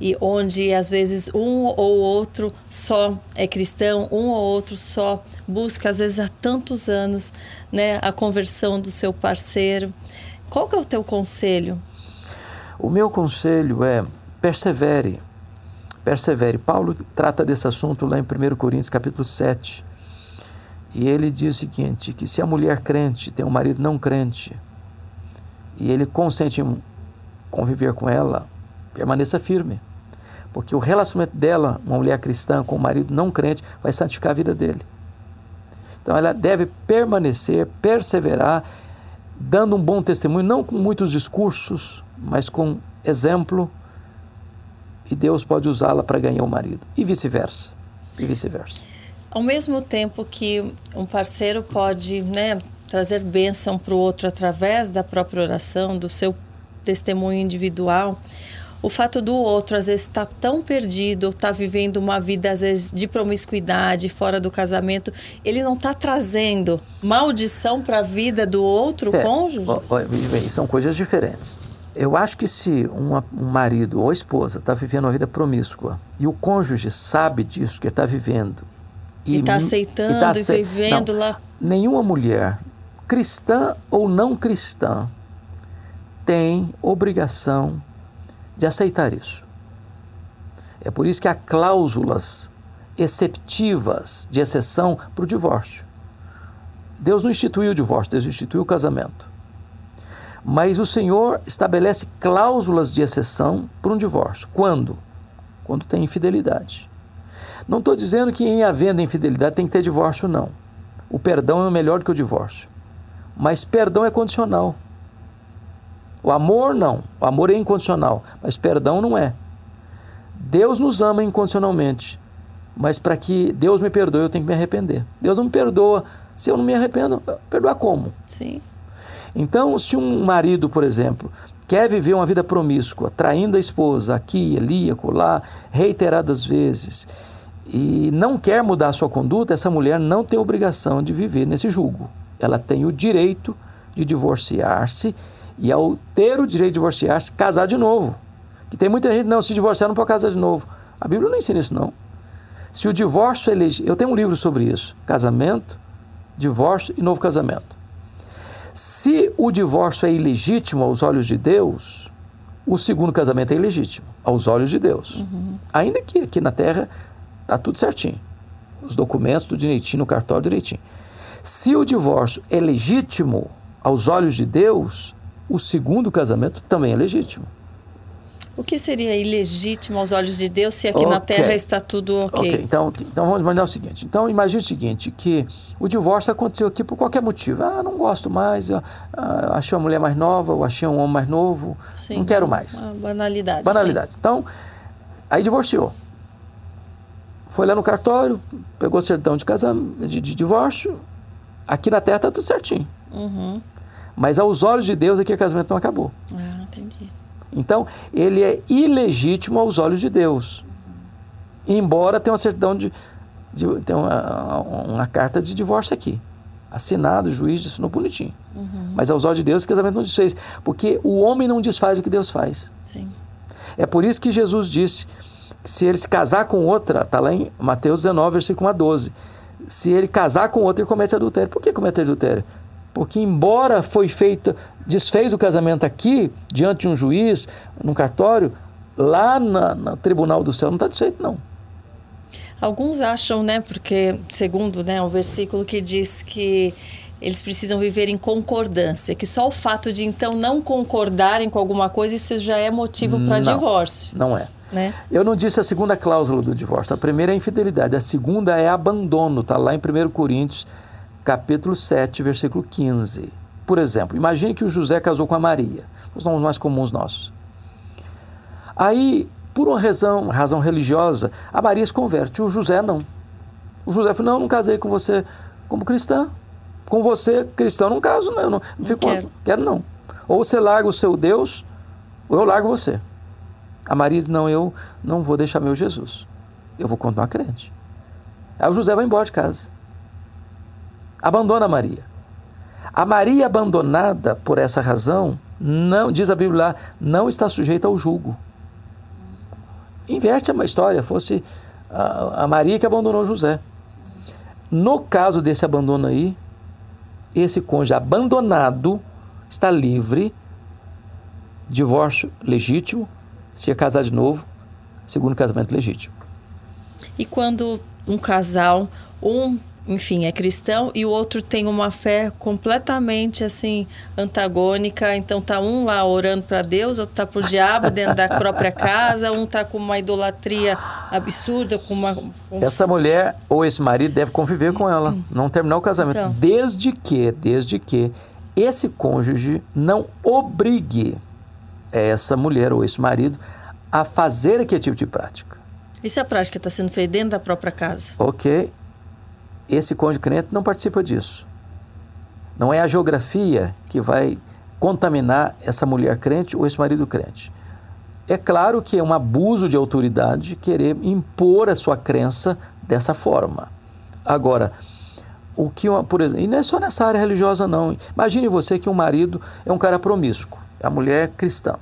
Speaker 2: e onde às vezes um ou outro só é cristão, um ou outro só busca às vezes há tantos anos, né, a conversão do seu parceiro. Qual que é o teu conselho?
Speaker 1: O meu conselho é persevere. Persevere. Paulo trata desse assunto lá em 1 Coríntios capítulo 7. E ele diz o seguinte, que se a mulher crente tem um marido não crente, e ele consente conviver com ela, permaneça firme. Porque o relacionamento dela, uma mulher cristã com um marido não crente, vai santificar a vida dele. Então ela deve permanecer, perseverar, dando um bom testemunho, não com muitos discursos, mas com exemplo. E Deus pode usá-la para ganhar o marido. E vice-versa. E vice-versa.
Speaker 2: Ao mesmo tempo que um parceiro pode né, trazer bênção para o outro através da própria oração, do seu testemunho individual, o fato do outro às vezes estar tá tão perdido, estar tá vivendo uma vida às vezes de promiscuidade fora do casamento, ele não está trazendo maldição para a vida do outro é, cônjuge?
Speaker 1: Bem, são coisas diferentes. Eu acho que se uma, um marido ou esposa está vivendo uma vida promíscua e o cônjuge sabe disso que está vivendo
Speaker 2: e está aceitando e, tá ace... e vivendo não, lá.
Speaker 1: Nenhuma mulher cristã ou não cristã, tem obrigação de aceitar isso. É por isso que há cláusulas exceptivas de exceção para o divórcio. Deus não instituiu o divórcio, Deus instituiu o casamento. Mas o Senhor estabelece cláusulas de exceção para um divórcio. Quando? Quando tem infidelidade. Não estou dizendo que em havendo infidelidade tem que ter divórcio, não. O perdão é melhor que o divórcio. Mas perdão é condicional. O amor não. O amor é incondicional, mas perdão não é. Deus nos ama incondicionalmente, mas para que Deus me perdoe, eu tenho que me arrepender. Deus não me perdoa se eu não me arrependo. Perdoar como?
Speaker 2: Sim.
Speaker 1: Então, se um marido, por exemplo, quer viver uma vida promíscua, traindo a esposa aqui, ali, acolá, reiteradas vezes, e não quer mudar a sua conduta, essa mulher não tem obrigação de viver nesse julgo ela tem o direito de divorciar-se e ao ter o direito de divorciar-se, casar de novo. Que tem muita gente, não, se divorciar não pode casar de novo. A Bíblia não ensina isso, não. Se o divórcio é legítimo, eu tenho um livro sobre isso, casamento, divórcio e novo casamento. Se o divórcio é ilegítimo aos olhos de Deus, o segundo casamento é ilegítimo aos olhos de Deus. Uhum. Ainda que aqui na Terra está tudo certinho. Os documentos, tudo direitinho, no cartório direitinho. Se o divórcio é legítimo aos olhos de Deus, o segundo casamento também é legítimo.
Speaker 2: O que seria ilegítimo aos olhos de Deus se aqui okay. na Terra está tudo ok?
Speaker 1: Ok, então, então vamos imaginar o seguinte. Então imagine o seguinte, que o divórcio aconteceu aqui por qualquer motivo. Ah, não gosto mais, ah, achei uma mulher mais nova, ou achei um homem mais novo, sim, não quero mais.
Speaker 2: banalidade.
Speaker 1: Banalidade.
Speaker 2: Sim.
Speaker 1: Então, aí divorciou. Foi lá no cartório, pegou o certidão de, casamento, de, de divórcio, Aqui na Terra está tudo certinho.
Speaker 2: Uhum.
Speaker 1: Mas aos olhos de Deus aqui o casamento não acabou.
Speaker 2: Ah, entendi.
Speaker 1: Então, ele é ilegítimo aos olhos de Deus. Embora tenha uma certidão de, de tem uma, uma, carta de divórcio aqui. Assinado, o juiz assinou bonitinho. Uhum. Mas aos olhos de Deus, o casamento não desfez. Porque o homem não desfaz o que Deus faz.
Speaker 2: Sim.
Speaker 1: É por isso que Jesus disse que se ele se casar com outra, está lá em Mateus 19, versículo 1 a 12. Se ele casar com outra, ele comete adultério. Por que comete adultério? Porque embora foi feita, desfez o casamento aqui, diante de um juiz, num cartório, lá na, no tribunal do céu não está desfeito, não.
Speaker 2: Alguns acham, né, porque segundo né, o versículo que diz que eles precisam viver em concordância, que só o fato de então não concordarem com alguma coisa, isso já é motivo para divórcio.
Speaker 1: Não é.
Speaker 2: Né?
Speaker 1: Eu não disse a segunda cláusula do divórcio. A primeira é a infidelidade, a segunda é abandono, está lá em 1 Coríntios, capítulo 7, versículo 15. Por exemplo, imagine que o José casou com a Maria, os nomes mais comuns nossos. Aí, por uma razão, razão religiosa, a Maria se converte, o José não. O José falou: Não, não casei com você como cristã. Com você, cristão, não caso, não. Não, não fico, quero. quero não. Ou você larga o seu Deus, ou eu largo você. A Maria diz: Não, eu não vou deixar meu Jesus. Eu vou continuar crente. Aí o José vai embora de casa. Abandona Maria. A Maria abandonada por essa razão, não, diz a Bíblia lá, não está sujeita ao julgo. Inverte a história, fosse a, Maria que abandonou José. No caso desse abandono aí, esse cônjuge abandonado está livre, divórcio legítimo, se casar de novo, segundo casamento legítimo.
Speaker 2: E quando um casal, um enfim, é cristão e o outro tem uma fé completamente assim antagônica, então tá um lá orando para Deus, outro tá pro diabo dentro da própria casa, um tá com uma idolatria absurda, com uma com...
Speaker 1: Essa mulher ou esse marido deve conviver com ela, não terminar o casamento, então. desde que, desde que esse cônjuge não obrigue essa mulher ou esse marido a fazer aquele tipo de prática.
Speaker 2: E se a prática está sendo feita dentro da própria casa?
Speaker 1: Ok. Esse cônjuge crente não participa disso. Não é a geografia que vai contaminar essa mulher crente ou esse marido crente. É claro que é um abuso de autoridade querer impor a sua crença dessa forma. Agora, o que, uma, por exemplo, e não é só nessa área religiosa não. Imagine você que um marido é um cara promíscuo a mulher é cristã.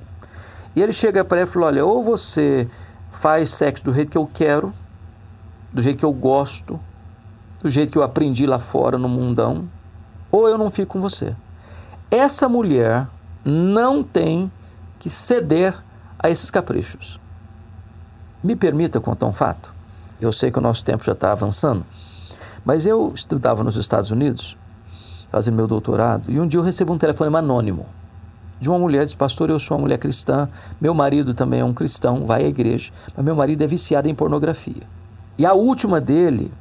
Speaker 1: E ele chega para ela e fala: Olha, ou você faz sexo do jeito que eu quero, do jeito que eu gosto, do jeito que eu aprendi lá fora no mundão, ou eu não fico com você. Essa mulher não tem que ceder a esses caprichos. Me permita contar um fato. Eu sei que o nosso tempo já está avançando, mas eu estudava nos Estados Unidos, fazendo meu doutorado, e um dia eu recebo um telefonema anônimo de uma mulher, diz, pastor, eu sou uma mulher cristã, meu marido também é um cristão, vai à igreja, mas meu marido é viciado em pornografia. E a última dele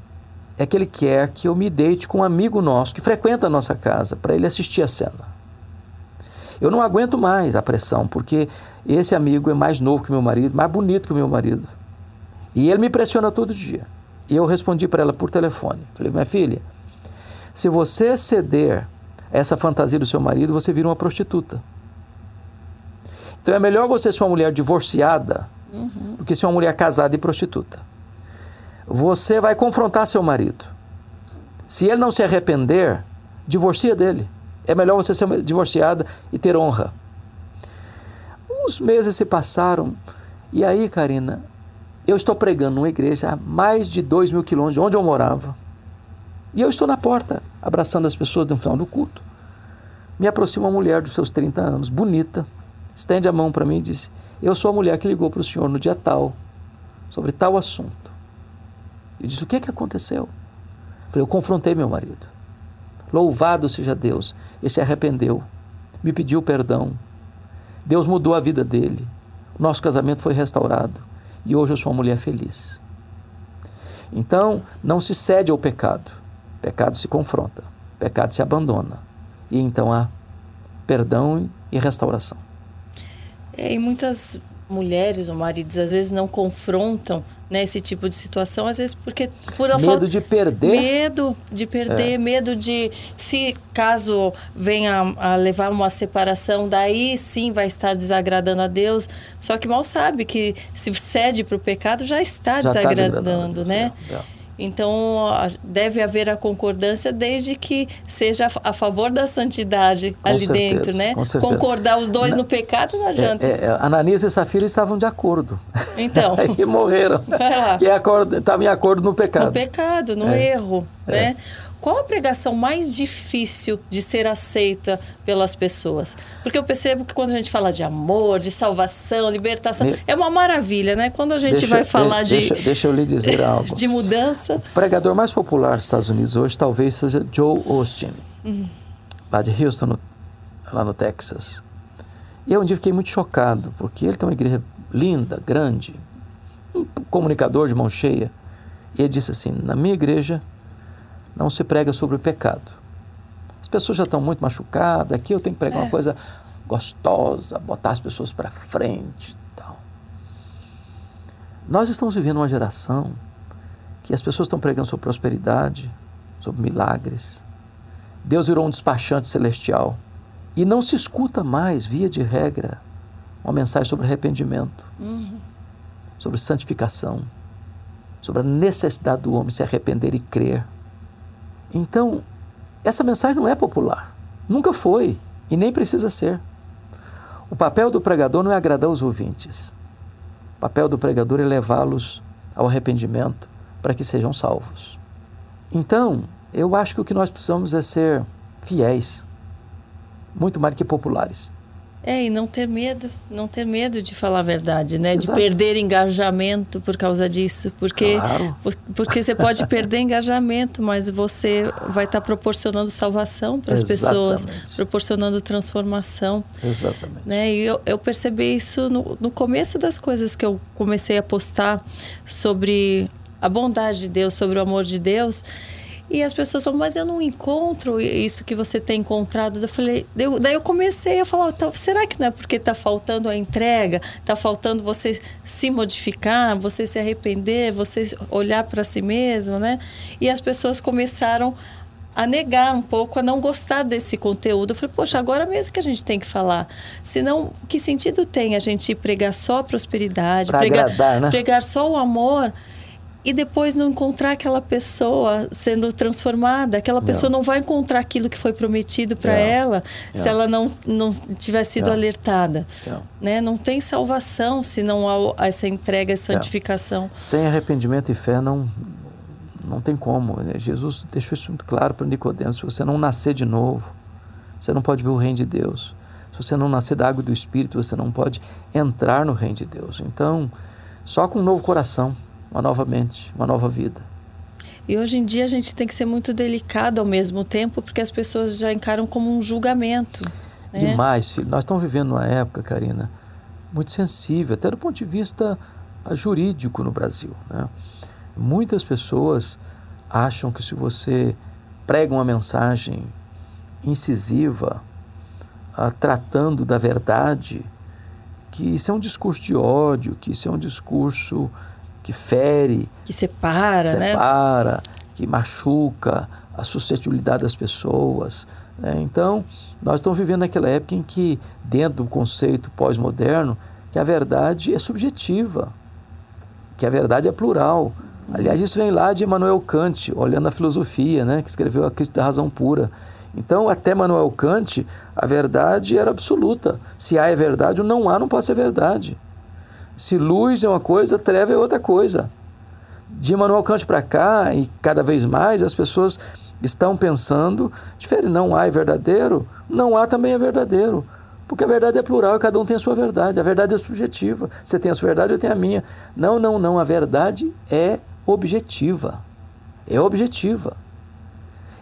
Speaker 1: é que ele quer que eu me deite com um amigo nosso que frequenta a nossa casa, para ele assistir a cena. Eu não aguento mais a pressão, porque esse amigo é mais novo que meu marido, mais bonito que meu marido. E ele me pressiona todo dia. E eu respondi para ela por telefone. Falei, minha filha, se você ceder essa fantasia do seu marido, você vira uma prostituta. Então é melhor você ser uma mulher divorciada uhum. do que ser uma mulher casada e prostituta. Você vai confrontar seu marido. Se ele não se arrepender, divorcia dele. É melhor você ser divorciada e ter honra. Uns meses se passaram e aí, Karina, eu estou pregando numa igreja a mais de dois mil quilômetros de onde eu morava. E eu estou na porta, abraçando as pessoas no final do culto. Me aproxima uma mulher dos seus 30 anos, bonita, estende a mão para mim e diz: Eu sou a mulher que ligou para o senhor no dia tal, sobre tal assunto. Eu disse: O que é que aconteceu? Eu, confrontei meu marido. Louvado seja Deus, ele se arrependeu, me pediu perdão. Deus mudou a vida dele. Nosso casamento foi restaurado e hoje eu sou uma mulher feliz. Então, não se cede ao pecado. Pecado se confronta, pecado se abandona. E então há perdão e restauração.
Speaker 2: É, e muitas mulheres ou maridos às vezes não confrontam né, esse tipo de situação, às vezes porque por
Speaker 1: medo falta... de perder,
Speaker 2: medo de perder, é. medo de se caso venha a levar uma separação, daí sim vai estar desagradando a Deus. Só que mal sabe que se cede para o pecado já está já tá desagradando, tá desagradando né? É, é. Então, deve haver a concordância desde que seja a favor da santidade com ali certeza, dentro, né? Concordar os dois no pecado não adianta. É,
Speaker 1: é, Ananias e Safira estavam de acordo.
Speaker 2: Então.
Speaker 1: e morreram. que estavam em acordo no pecado. No
Speaker 2: pecado, no é. erro, né? É. Qual a pregação mais difícil de ser aceita pelas pessoas? Porque eu percebo que quando a gente fala de amor, de salvação, libertação, Me... é uma maravilha, né? Quando a gente deixa, vai falar de.
Speaker 1: Deixa, deixa eu lhe dizer algo.
Speaker 2: De mudança.
Speaker 1: O pregador mais popular dos Estados Unidos hoje talvez seja Joe Austin, uhum. lá de Houston, no, lá no Texas. E eu um dia fiquei muito chocado, porque ele tem uma igreja linda, grande, um comunicador de mão cheia. E ele disse assim: na minha igreja não se prega sobre o pecado. As pessoas já estão muito machucadas, aqui eu tenho que pregar é. uma coisa gostosa, botar as pessoas para frente tal. Nós estamos vivendo uma geração que as pessoas estão pregando sobre prosperidade, sobre milagres. Deus virou um despachante celestial e não se escuta mais, via de regra, uma mensagem sobre arrependimento, uhum. sobre santificação, sobre a necessidade do homem se arrepender e crer. Então, essa mensagem não é popular. Nunca foi e nem precisa ser. O papel do pregador não é agradar os ouvintes. O papel do pregador é levá-los ao arrependimento para que sejam salvos. Então, eu acho que o que nós precisamos é ser fiéis, muito mais do que populares.
Speaker 2: É, e não ter medo, não ter medo de falar a verdade, né? Exato. De perder engajamento por causa disso. Porque,
Speaker 1: claro.
Speaker 2: por, porque você pode perder engajamento, mas você vai estar proporcionando salvação para as pessoas, proporcionando transformação.
Speaker 1: Exatamente.
Speaker 2: Né? E eu, eu percebi isso no, no começo das coisas que eu comecei a postar sobre a bondade de Deus, sobre o amor de Deus. E as pessoas falam, mas eu não encontro isso que você tem encontrado. Eu falei, daí eu comecei a falar, tá, será que não é porque está faltando a entrega? Está faltando você se modificar, você se arrepender, você olhar para si mesmo, né? E as pessoas começaram a negar um pouco, a não gostar desse conteúdo. Eu falei, poxa, agora mesmo que a gente tem que falar. Senão, que sentido tem a gente pregar só prosperidade, pregar,
Speaker 1: agradar, né?
Speaker 2: pregar só o amor e depois não encontrar aquela pessoa sendo transformada. Aquela pessoa não, não vai encontrar aquilo que foi prometido para ela se ela não, não tiver sido alertada. Né? Não tem salvação se não há essa entrega, essa santificação.
Speaker 1: Sem arrependimento e fé não, não tem como. Jesus deixou isso muito claro para Nicodemos. Se você não nascer de novo, você não pode ver o reino de Deus. Se você não nascer da água e do Espírito, você não pode entrar no reino de Deus. Então, só com um novo coração uma nova mente, uma nova vida.
Speaker 2: E hoje em dia a gente tem que ser muito delicado ao mesmo tempo, porque as pessoas já encaram como um julgamento. Né?
Speaker 1: Demais, filho. Nós estamos vivendo uma época, Karina, muito sensível, até do ponto de vista ah, jurídico no Brasil. Né? Muitas pessoas acham que se você prega uma mensagem incisiva, uh, tratando da verdade, que isso é um discurso de ódio, que isso é um discurso que fere,
Speaker 2: que separa,
Speaker 1: né? separa né? que machuca a suscetibilidade das pessoas. Né? Então, nós estamos vivendo naquela época em que, dentro do conceito pós-moderno, que a verdade é subjetiva, que a verdade é plural. Aliás, isso vem lá de Emmanuel Kant, olhando a filosofia, né? que escreveu a Crítica da Razão Pura. Então, até Emmanuel Kant, a verdade era absoluta. Se há é verdade, o não há não pode ser verdade. Se luz é uma coisa, treva é outra coisa. De Emmanuel Kant para cá, e cada vez mais, as pessoas estão pensando, diferente, não há é verdadeiro, não há também é verdadeiro. Porque a verdade é plural e cada um tem a sua verdade. A verdade é subjetiva. Você tem a sua verdade, eu tenho a minha. Não, não, não. A verdade é objetiva. É objetiva.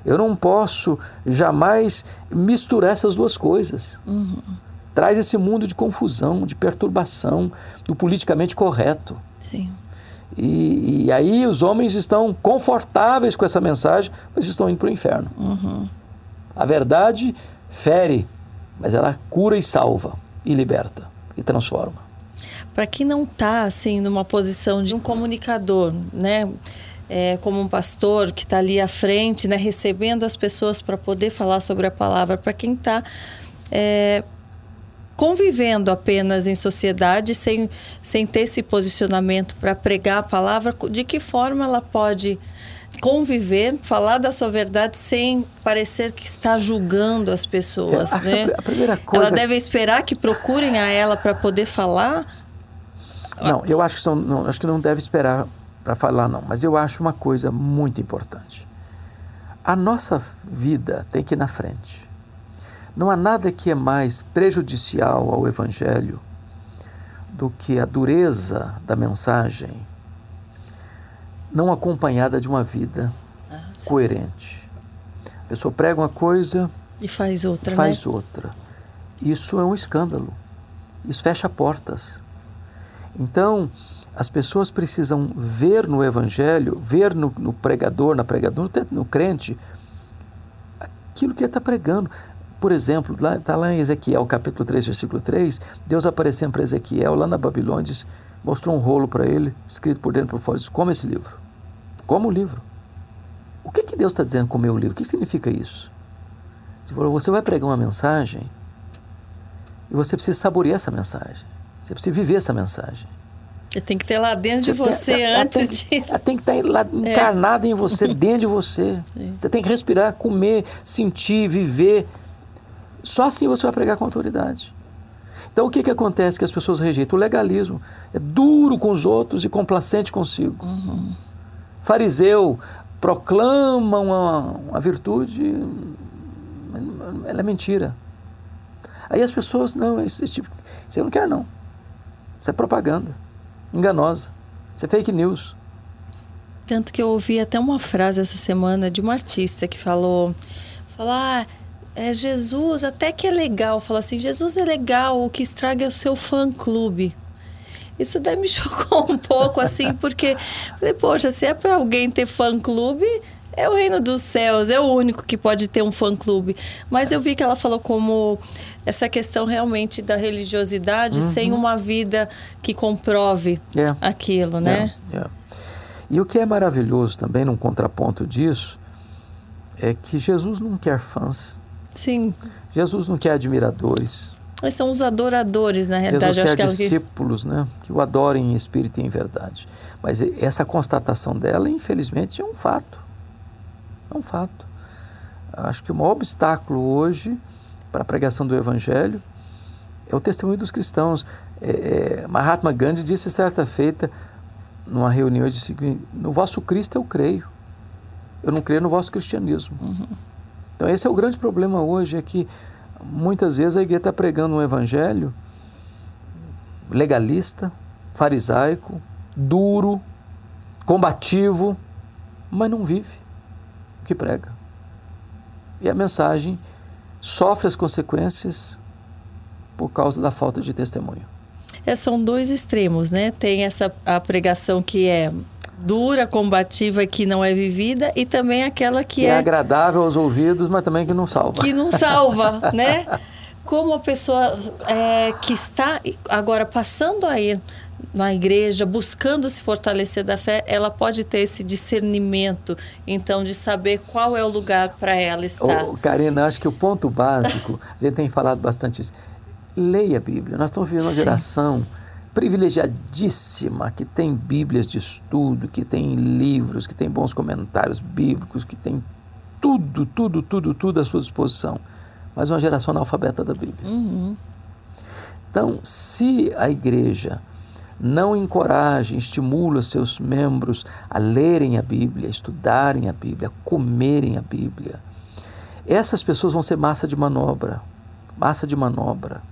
Speaker 1: Eu não posso jamais misturar essas duas coisas. Uhum traz esse mundo de confusão, de perturbação, do politicamente correto.
Speaker 2: Sim.
Speaker 1: E, e aí os homens estão confortáveis com essa mensagem, mas estão indo para o inferno.
Speaker 2: Uhum.
Speaker 1: A verdade fere, mas ela cura e salva, e liberta, e transforma.
Speaker 2: Para quem não está assim numa posição de um comunicador, né? É, como um pastor que está ali à frente, né, recebendo as pessoas para poder falar sobre a palavra, para quem está é, convivendo apenas em sociedade sem, sem ter esse posicionamento para pregar a palavra, de que forma ela pode conviver, falar da sua verdade sem parecer que está julgando as pessoas, é, né? A primeira coisa... Ela deve esperar que procurem a ela para poder falar?
Speaker 1: Não, eu acho que, são, não, acho que não deve esperar para falar, não. Mas eu acho uma coisa muito importante. A nossa vida tem que ir na frente. Não há nada que é mais prejudicial ao Evangelho do que a dureza da mensagem não acompanhada de uma vida ah, coerente. A pessoa prega uma coisa
Speaker 2: e faz outra.
Speaker 1: Faz
Speaker 2: né?
Speaker 1: outra. Isso é um escândalo. Isso fecha portas. Então, as pessoas precisam ver no Evangelho, ver no, no pregador, na pregadora, no crente, aquilo que ele está pregando. Por exemplo, está lá, lá em Ezequiel, capítulo 3, versículo 3, Deus aparecendo para Ezequiel lá na Babilônia, mostrou um rolo para ele, escrito por dentro e por fora, disse, come esse livro. Como o livro. O que, que Deus está dizendo comer o livro? O que significa isso? Você vai pregar uma mensagem e você precisa saborear essa mensagem. Você precisa viver essa mensagem.
Speaker 2: Tem que ter lá dentro você de você tem, antes
Speaker 1: tem, de. Ela tem que estar tá lá é. encarnada é. em você, dentro de você. Sim. Você tem que respirar, comer, sentir, viver. Só assim você vai pregar com autoridade. Então o que, que acontece que as pessoas rejeitam? O legalismo. É duro com os outros e complacente consigo. Uhum. Fariseu proclama uma, uma virtude, ela é mentira. Aí as pessoas, não, esse, esse tipo, você não quer não. Isso é propaganda, enganosa. Isso é fake news.
Speaker 2: Tanto que eu ouvi até uma frase essa semana de uma artista que falou, falar, ah, é, Jesus até que é legal. Fala assim, Jesus é legal, o que estraga é o seu fã-clube. Isso daí me chocou um pouco, assim, porque falei, poxa, se é para alguém ter fã-clube, é o reino dos céus, é o único que pode ter um fã-clube. Mas eu vi que ela falou como essa questão realmente da religiosidade uhum. sem uma vida que comprove yeah. É. aquilo, né?
Speaker 1: Yeah. Yeah. E o que é maravilhoso também, num contraponto disso, é que Jesus não quer fãs.
Speaker 2: Sim.
Speaker 1: Jesus não quer admiradores.
Speaker 2: Mas são os adoradores, na realidade.
Speaker 1: Jesus quer discípulos, que... né? Que o adorem em espírito e em verdade. Mas essa constatação dela, infelizmente, é um fato. É um fato. Acho que o maior obstáculo hoje para a pregação do Evangelho é o testemunho dos cristãos. É, é, Mahatma Gandhi disse certa feita, numa reunião, disse no vosso Cristo eu creio. Eu não creio no vosso cristianismo. Uhum. Então esse é o grande problema hoje, é que muitas vezes a igreja está pregando um evangelho legalista, farisaico, duro, combativo, mas não vive o que prega. E a mensagem sofre as consequências por causa da falta de testemunho.
Speaker 2: É, são dois extremos, né? Tem essa a pregação que é dura, combativa que não é vivida e também aquela que, que é,
Speaker 1: é agradável aos ouvidos, mas também que não salva.
Speaker 2: Que não salva, né? Como a pessoa é, que está agora passando a ir na igreja, buscando se fortalecer da fé, ela pode ter esse discernimento, então, de saber qual é o lugar para ela estar.
Speaker 1: Oh, Karina, acho que o ponto básico, a gente tem falado bastante isso, leia a Bíblia. Nós estamos vivendo uma Sim. geração privilegiadíssima que tem Bíblias de estudo, que tem livros, que tem bons comentários bíblicos, que tem tudo, tudo, tudo, tudo à sua disposição. Mas uma geração analfabeta da Bíblia. Uhum. Então, se a igreja não encoraja, estimula seus membros a lerem a Bíblia, a estudarem a Bíblia, a comerem a Bíblia, essas pessoas vão ser massa de manobra. Massa de manobra.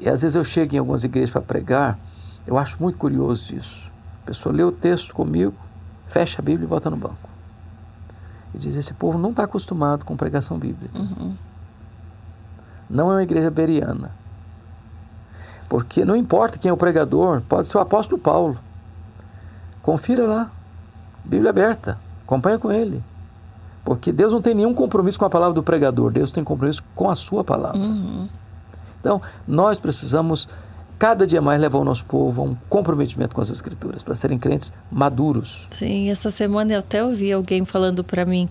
Speaker 1: E às vezes eu chego em algumas igrejas para pregar, eu acho muito curioso isso. A pessoa lê o texto comigo, fecha a Bíblia e bota no banco. E diz: esse povo não está acostumado com pregação bíblica. Uhum. Não é uma igreja beriana. Porque não importa quem é o pregador, pode ser o apóstolo Paulo. Confira lá. Bíblia aberta. Acompanha com ele. Porque Deus não tem nenhum compromisso com a palavra do pregador, Deus tem compromisso com a sua palavra. Uhum. Então, nós precisamos cada dia mais levar o nosso povo a um comprometimento com as Escrituras, para serem crentes maduros.
Speaker 2: Sim, essa semana eu até ouvi alguém falando para mim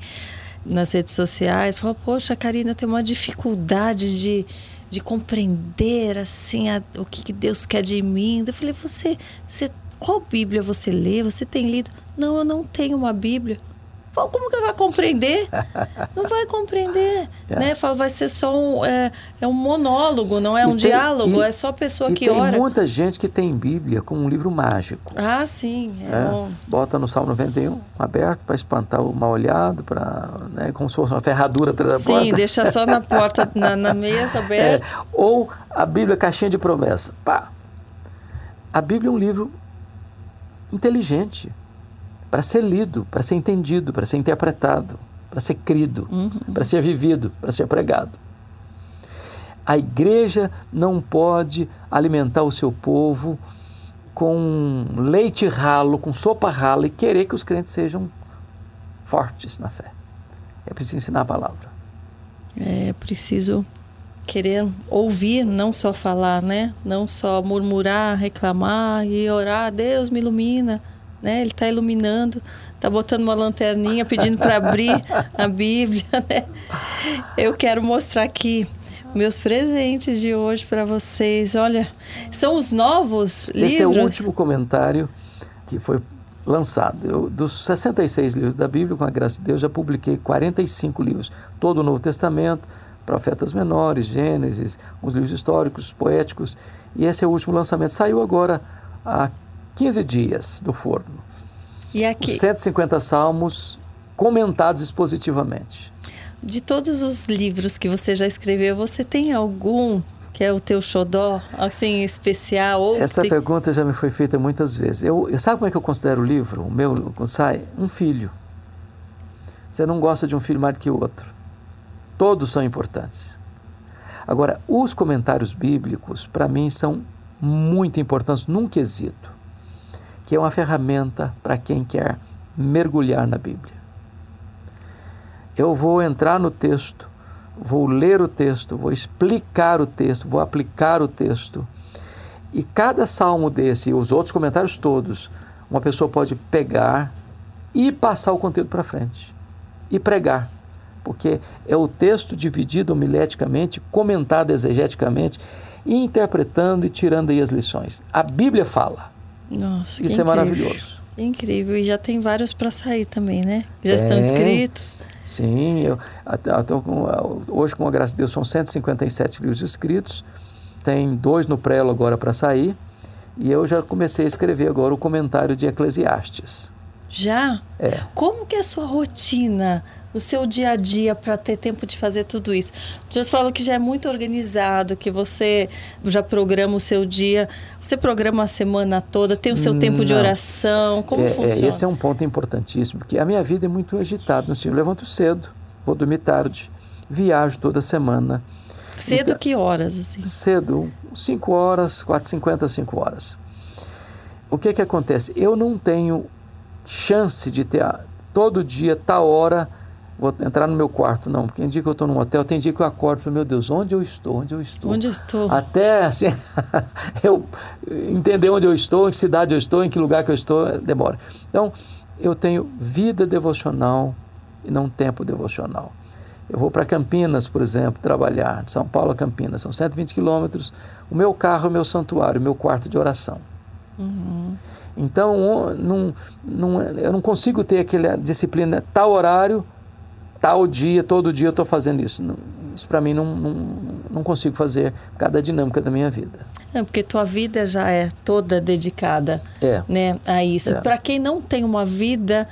Speaker 2: nas redes sociais, falou, poxa, Karina, eu tenho uma dificuldade de, de compreender assim a, o que Deus quer de mim. Eu falei, você, você, qual Bíblia você lê? Você tem lido? Não, eu não tenho uma Bíblia. Como que vai compreender? Não vai compreender, é. né? Fala, vai ser só um, é, é um monólogo, não é um tem, diálogo, e, é só a pessoa que
Speaker 1: tem
Speaker 2: ora.
Speaker 1: Tem muita gente que tem Bíblia como um livro mágico.
Speaker 2: Ah, sim.
Speaker 1: É, é Bota no Salmo 91 aberto para espantar o mal olhado, para, né, como se fosse uma ferradura atrás da
Speaker 2: sim,
Speaker 1: porta.
Speaker 2: Sim, deixa só na porta, na, na mesa aberta.
Speaker 1: É, ou a Bíblia caixinha de promessa. Pá. A Bíblia é um livro inteligente para ser lido, para ser entendido, para ser interpretado, para ser crido, uhum. para ser vivido, para ser pregado. A igreja não pode alimentar o seu povo com leite ralo, com sopa rala e querer que os crentes sejam fortes na fé. É preciso ensinar a palavra.
Speaker 2: É preciso querer ouvir, não só falar, né? Não só murmurar, reclamar e orar, Deus me ilumina né? Ele está iluminando, está botando uma lanterninha, pedindo para abrir a Bíblia, né? Eu quero mostrar aqui meus presentes de hoje para vocês. Olha, são os novos
Speaker 1: Esse
Speaker 2: livros.
Speaker 1: Esse é o último comentário que foi lançado. Eu, dos 66 livros da Bíblia, com a graça de Deus, já publiquei 45 livros. Todo o Novo Testamento, profetas menores, Gênesis, os livros históricos, poéticos. E esse é o último lançamento. Saiu agora há 15 dias do forno.
Speaker 2: E aqui?
Speaker 1: Os 150 salmos comentados expositivamente.
Speaker 2: De todos os livros que você já escreveu, você tem algum que é o teu xodó, assim, especial? Ou
Speaker 1: Essa
Speaker 2: tem...
Speaker 1: pergunta já me foi feita muitas vezes. Eu, sabe como é que eu considero o livro, o meu, sai? Um filho. Você não gosta de um filho mais do que o outro. Todos são importantes. Agora, os comentários bíblicos, para mim, são muito importantes num quesito que é uma ferramenta para quem quer mergulhar na Bíblia. Eu vou entrar no texto, vou ler o texto, vou explicar o texto, vou aplicar o texto. E cada salmo desse, e os outros comentários todos, uma pessoa pode pegar e passar o conteúdo para frente e pregar. Porque é o texto dividido homileticamente, comentado exegeticamente, interpretando e tirando aí as lições. A Bíblia fala.
Speaker 2: Nossa,
Speaker 1: Isso é maravilhoso.
Speaker 2: Incrível. E já tem vários para sair também, né? Já estão escritos.
Speaker 1: Sim, eu, até com, hoje, com a graça de Deus, são 157 livros escritos. Tem dois no prelo agora para sair. E eu já comecei a escrever agora o comentário de Eclesiastes.
Speaker 2: Já?
Speaker 1: É.
Speaker 2: Como que é a sua rotina? O seu dia a dia para ter tempo de fazer tudo isso? Vocês falam que já é muito organizado, que você já programa o seu dia, você programa a semana toda, tem o seu Não. tempo de oração, como
Speaker 1: é,
Speaker 2: funciona?
Speaker 1: É, esse é um ponto importantíssimo, porque a minha vida é muito agitada. Eu levanto cedo, vou dormir tarde, viajo toda semana.
Speaker 2: Cedo então, que horas? Assim?
Speaker 1: Cedo, 5 horas, 4h50, 5 horas. O que que acontece? Eu não tenho chance de ter todo dia, tal hora, vou entrar no meu quarto, não. Porque tem dia que eu estou num hotel, tem dia que eu acordo e falo, meu Deus, onde eu estou? Onde eu estou?
Speaker 2: Onde eu estou?
Speaker 1: Até assim, eu entender onde eu estou, em que cidade eu estou, em que lugar que eu estou, demora. Então, eu tenho vida devocional e não tempo devocional. Eu vou para Campinas, por exemplo, trabalhar, de São Paulo a Campinas, são 120 quilômetros. O meu carro é o meu santuário, o meu quarto de oração. Uhum. Então, não, não, eu não consigo ter aquela disciplina, tal horário, tal dia, todo dia eu estou fazendo isso. Isso para mim não, não, não consigo fazer cada dinâmica da minha vida.
Speaker 2: É, porque tua vida já é toda dedicada
Speaker 1: é.
Speaker 2: né, a isso. É. Para quem não tem uma vida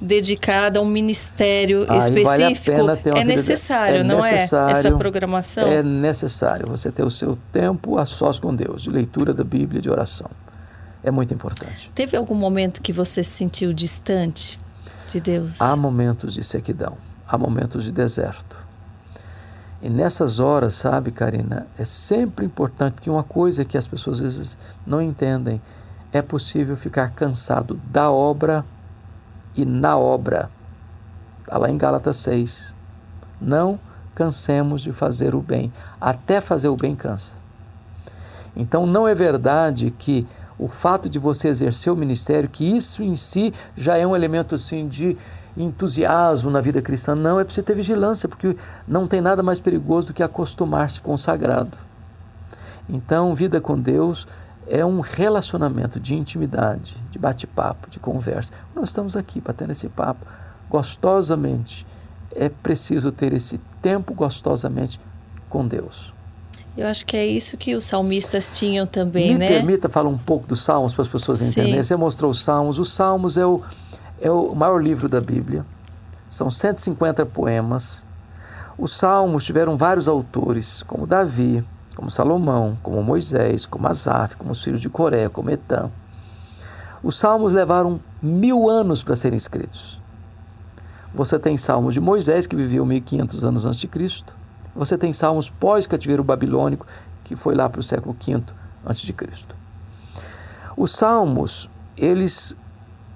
Speaker 2: dedicada a um ministério Aí específico, vale é necessário, é não necessário, é? Essa programação?
Speaker 1: É necessário você ter o seu tempo a sós com Deus, de leitura da Bíblia, de oração. É muito importante.
Speaker 2: Teve algum momento que você se sentiu distante de Deus?
Speaker 1: Há momentos de sequidão há momentos de deserto. E nessas horas, sabe, Karina, é sempre importante, porque uma coisa que as pessoas às vezes não entendem, é possível ficar cansado da obra e na obra. Está lá em Gálatas 6. Não cansemos de fazer o bem. Até fazer o bem cansa. Então não é verdade que o fato de você exercer o ministério, que isso em si já é um elemento assim de entusiasmo na vida cristã. Não, é preciso ter vigilância, porque não tem nada mais perigoso do que acostumar-se com o sagrado. Então, vida com Deus é um relacionamento de intimidade, de bate-papo, de conversa. Nós estamos aqui batendo esse papo gostosamente. É preciso ter esse tempo gostosamente com Deus.
Speaker 2: Eu acho que é isso que os salmistas tinham também,
Speaker 1: Me
Speaker 2: né?
Speaker 1: Me permita falar um pouco dos Salmos para as pessoas entenderem. Você mostrou os Salmos. Os Salmos é o, é o maior livro da Bíblia. São 150 poemas. Os Salmos tiveram vários autores, como Davi, como Salomão, como Moisés, como Asaf, como os filhos de Coré, como Etam. Os Salmos levaram mil anos para serem escritos. Você tem Salmos de Moisés, que viveu 1500 anos antes de Cristo. Você tem Salmos pós-cativeiro babilônico, que foi lá para o século V antes de Cristo. Os Salmos, eles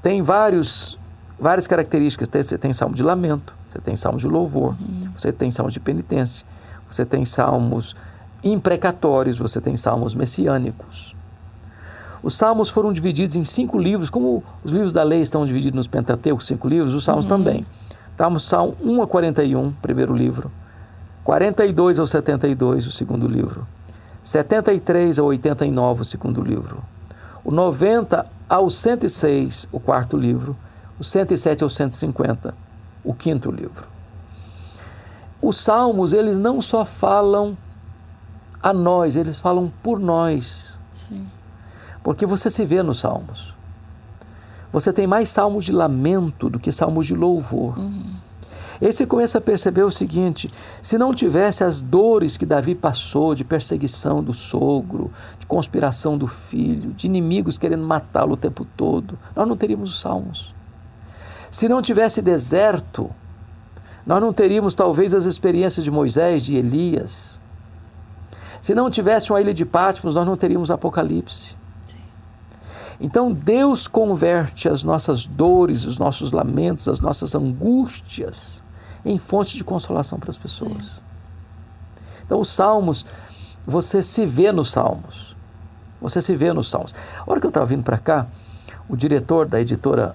Speaker 1: têm vários, várias características. Você tem Salmo de lamento, você tem Salmo de louvor, uhum. você tem Salmo de penitência, você tem Salmos imprecatórios, você tem Salmos messiânicos. Os Salmos foram divididos em cinco livros, como os livros da lei estão divididos nos Pentateucos, cinco livros, os Salmos uhum. também. Estamos Salmo 1 a 41, primeiro livro. 42 ao 72, o segundo livro. 73 ao 89, o segundo livro. O 90 ao 106, o quarto livro. O 107 ao 150, o quinto livro. Os salmos, eles não só falam a nós, eles falam por nós. Sim. Porque você se vê nos salmos. Você tem mais salmos de lamento do que salmos de louvor. Uhum. Aí você começa a perceber o seguinte: se não tivesse as dores que Davi passou de perseguição do sogro, de conspiração do filho, de inimigos querendo matá-lo o tempo todo, nós não teríamos os salmos. Se não tivesse deserto, nós não teríamos talvez as experiências de Moisés, de Elias. Se não tivesse uma ilha de Patmos, nós não teríamos Apocalipse. Então Deus converte as nossas dores, os nossos lamentos, as nossas angústias em fonte de consolação para as pessoas. Então os salmos, você se vê nos salmos. Você se vê nos salmos. A hora que eu estava vindo para cá, o diretor da editora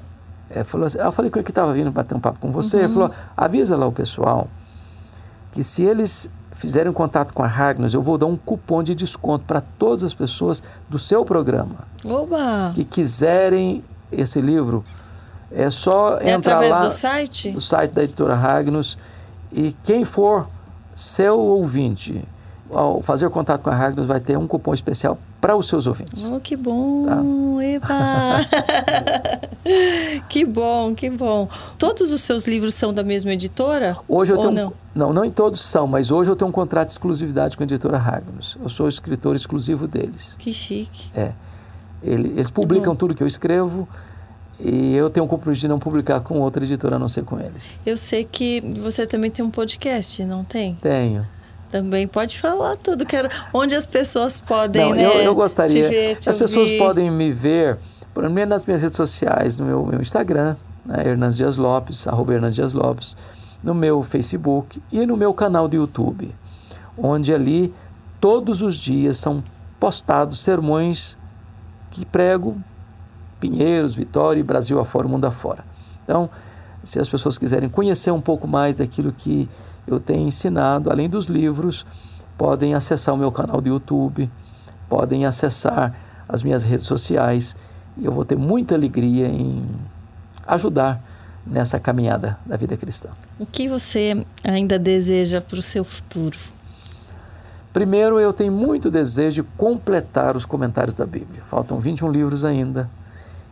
Speaker 1: é, falou assim, eu falei com ele que estava vindo bater um papo com você, uhum. ele falou, avisa lá o pessoal que se eles fizerem contato com a Ragnos, eu vou dar um cupom de desconto para todas as pessoas do seu programa
Speaker 2: Oba.
Speaker 1: que quiserem esse livro. É só
Speaker 2: é
Speaker 1: entrar
Speaker 2: através
Speaker 1: lá
Speaker 2: do site?
Speaker 1: do site da editora Ragnos e quem for seu ouvinte ao fazer contato com a Ragnos vai ter um cupom especial para os seus ouvintes.
Speaker 2: Oh, que bom! Tá? que bom, que bom. Todos os seus livros são da mesma editora?
Speaker 1: Hoje eu
Speaker 2: ou
Speaker 1: tenho
Speaker 2: não?
Speaker 1: não, não em todos são, mas hoje eu tenho um contrato de exclusividade com a editora Ragnos. Eu sou o escritor exclusivo deles.
Speaker 2: Que chique.
Speaker 1: É. Eles publicam tudo que eu escrevo e eu tenho um compromisso de não publicar com outra editora a não ser com eles.
Speaker 2: Eu sei que você também tem um podcast, não tem?
Speaker 1: Tenho
Speaker 2: também pode falar tudo. Quero onde as pessoas podem
Speaker 1: Não,
Speaker 2: né,
Speaker 1: eu, eu gostaria.
Speaker 2: Te ver, te
Speaker 1: as
Speaker 2: ouvir.
Speaker 1: pessoas podem me ver, por exemplo, nas minhas redes sociais, no meu, meu Instagram, né, Hernandes Dias Lopes, arroba Hernandes Dias Lopes, no meu Facebook e no meu canal do YouTube, onde ali todos os dias são postados sermões que prego Pinheiros, Vitória e Brasil afora, o mundo afora. Então, se as pessoas quiserem conhecer um pouco mais daquilo que eu tenho ensinado, além dos livros, podem acessar o meu canal do YouTube, podem acessar as minhas redes sociais e eu vou ter muita alegria em ajudar nessa caminhada da vida cristã.
Speaker 2: O que você ainda deseja para o seu futuro?
Speaker 1: Primeiro, eu tenho muito desejo de completar os comentários da Bíblia. Faltam 21 livros ainda.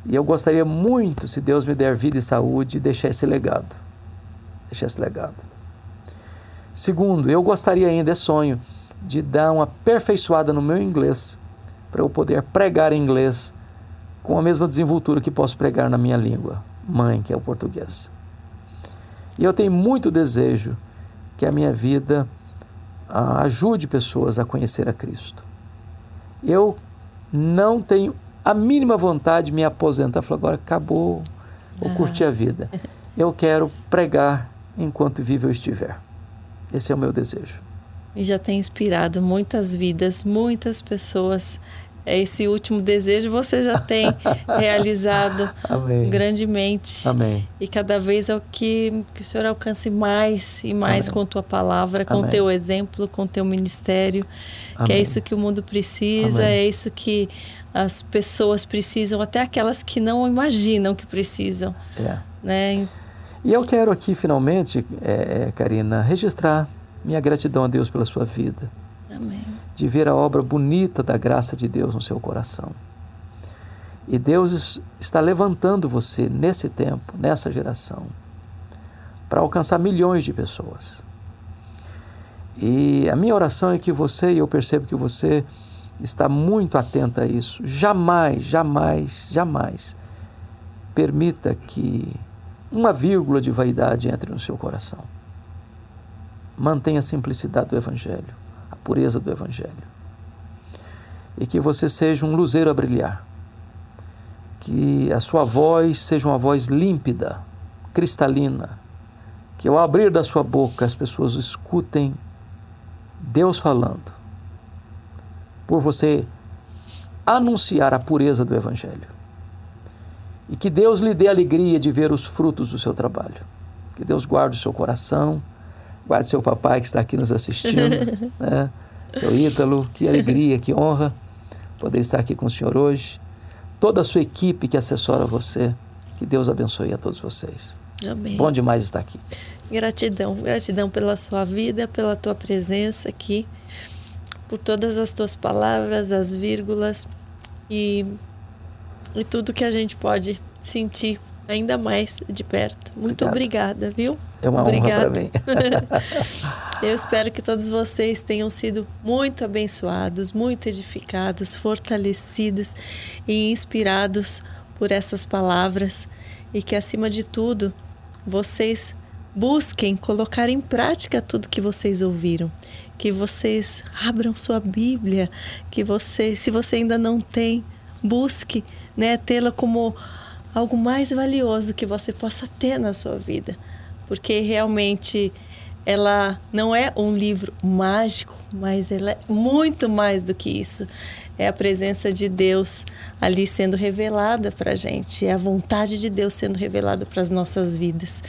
Speaker 1: E eu gostaria muito, se Deus me der vida e saúde, deixar esse legado. Deixar esse legado. Segundo, eu gostaria ainda, é sonho, de dar uma aperfeiçoada no meu inglês, para eu poder pregar em inglês com a mesma desenvoltura que posso pregar na minha língua, mãe, que é o português. E eu tenho muito desejo que a minha vida ah, ajude pessoas a conhecer a Cristo. Eu não tenho a mínima vontade de me aposentar, falar agora acabou, vou curtir a vida. Eu quero pregar enquanto vivo eu estiver. Esse é o meu desejo.
Speaker 2: e já tem inspirado muitas vidas, muitas pessoas. Esse último desejo você já tem realizado
Speaker 1: Amém.
Speaker 2: grandemente.
Speaker 1: Amém.
Speaker 2: E cada vez é o que, que o Senhor alcance mais e mais
Speaker 1: Amém.
Speaker 2: com tua palavra, com
Speaker 1: Amém.
Speaker 2: teu exemplo, com teu ministério. Que é isso que o mundo precisa, é isso que as pessoas precisam, até aquelas que não imaginam que precisam.
Speaker 1: É.
Speaker 2: Né?
Speaker 1: E eu quero aqui, finalmente, é, é, Karina, registrar minha gratidão a Deus pela sua vida,
Speaker 2: Amém.
Speaker 1: de ver a obra bonita da graça de Deus no seu coração. E Deus está levantando você nesse tempo, nessa geração, para alcançar milhões de pessoas. E a minha oração é que você, e eu percebo que você está muito atenta a isso, jamais, jamais, jamais permita que uma vírgula de vaidade entre no seu coração. Mantenha a simplicidade do Evangelho, a pureza do Evangelho. E que você seja um luzeiro a brilhar. Que a sua voz seja uma voz límpida, cristalina. Que ao abrir da sua boca as pessoas escutem Deus falando. Por você anunciar a pureza do Evangelho. E que Deus lhe dê alegria de ver os frutos do seu trabalho. Que Deus guarde o seu coração, guarde seu papai que está aqui nos assistindo, né? seu Ítalo, que alegria, que honra poder estar aqui com o senhor hoje. Toda a sua equipe que assessora você, que Deus abençoe a todos vocês.
Speaker 2: Amém.
Speaker 1: Bom demais estar aqui.
Speaker 2: Gratidão, gratidão pela sua vida, pela tua presença aqui, por todas as tuas palavras, as vírgulas e, e tudo que a gente pode sentir ainda mais de perto. Muito
Speaker 1: Obrigado.
Speaker 2: obrigada, viu?
Speaker 1: É uma
Speaker 2: Obrigada.
Speaker 1: honra para mim.
Speaker 2: Eu espero que todos vocês tenham sido muito abençoados, muito edificados, fortalecidos e inspirados por essas palavras e que, acima de tudo, vocês busquem colocar em prática tudo que vocês ouviram. Que vocês abram sua Bíblia, que você, se você ainda não tem, busque né, tê-la como algo mais valioso que você possa ter na sua vida. Porque realmente ela não é um livro mágico, mas ela é muito mais do que isso. É a presença de Deus ali sendo revelada para a gente, é a vontade de Deus sendo revelada para as nossas vidas.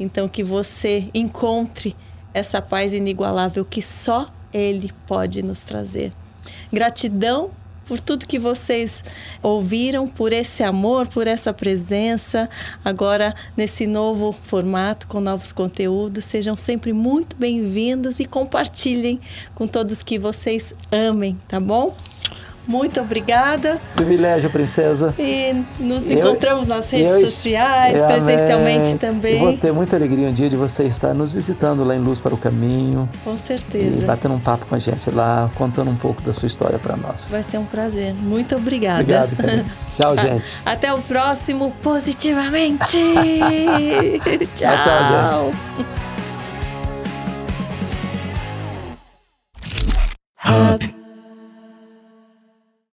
Speaker 2: Então, que você encontre essa paz inigualável que só Ele pode nos trazer. Gratidão por tudo que vocês ouviram, por esse amor, por essa presença. Agora, nesse novo formato, com novos conteúdos, sejam sempre muito bem-vindos e compartilhem com todos que vocês amem, tá bom? Muito obrigada.
Speaker 1: Privilégio, princesa.
Speaker 2: E nos
Speaker 1: Eu-
Speaker 2: encontramos nas redes
Speaker 1: eu-
Speaker 2: sociais,
Speaker 1: Amém.
Speaker 2: presencialmente
Speaker 1: Eu
Speaker 2: também.
Speaker 1: vou ter muita alegria um dia de você estar nos visitando lá em Luz para o Caminho.
Speaker 2: Com
Speaker 1: E
Speaker 2: certeza.
Speaker 1: batendo um papo com a gente lá, contando um pouco da sua história para nós.
Speaker 2: Vai ser um prazer. Muito obrigada.
Speaker 1: Obrigado. Tchau, gente.
Speaker 2: Até o próximo Positivamente. tchau.
Speaker 1: tchau,
Speaker 2: Hub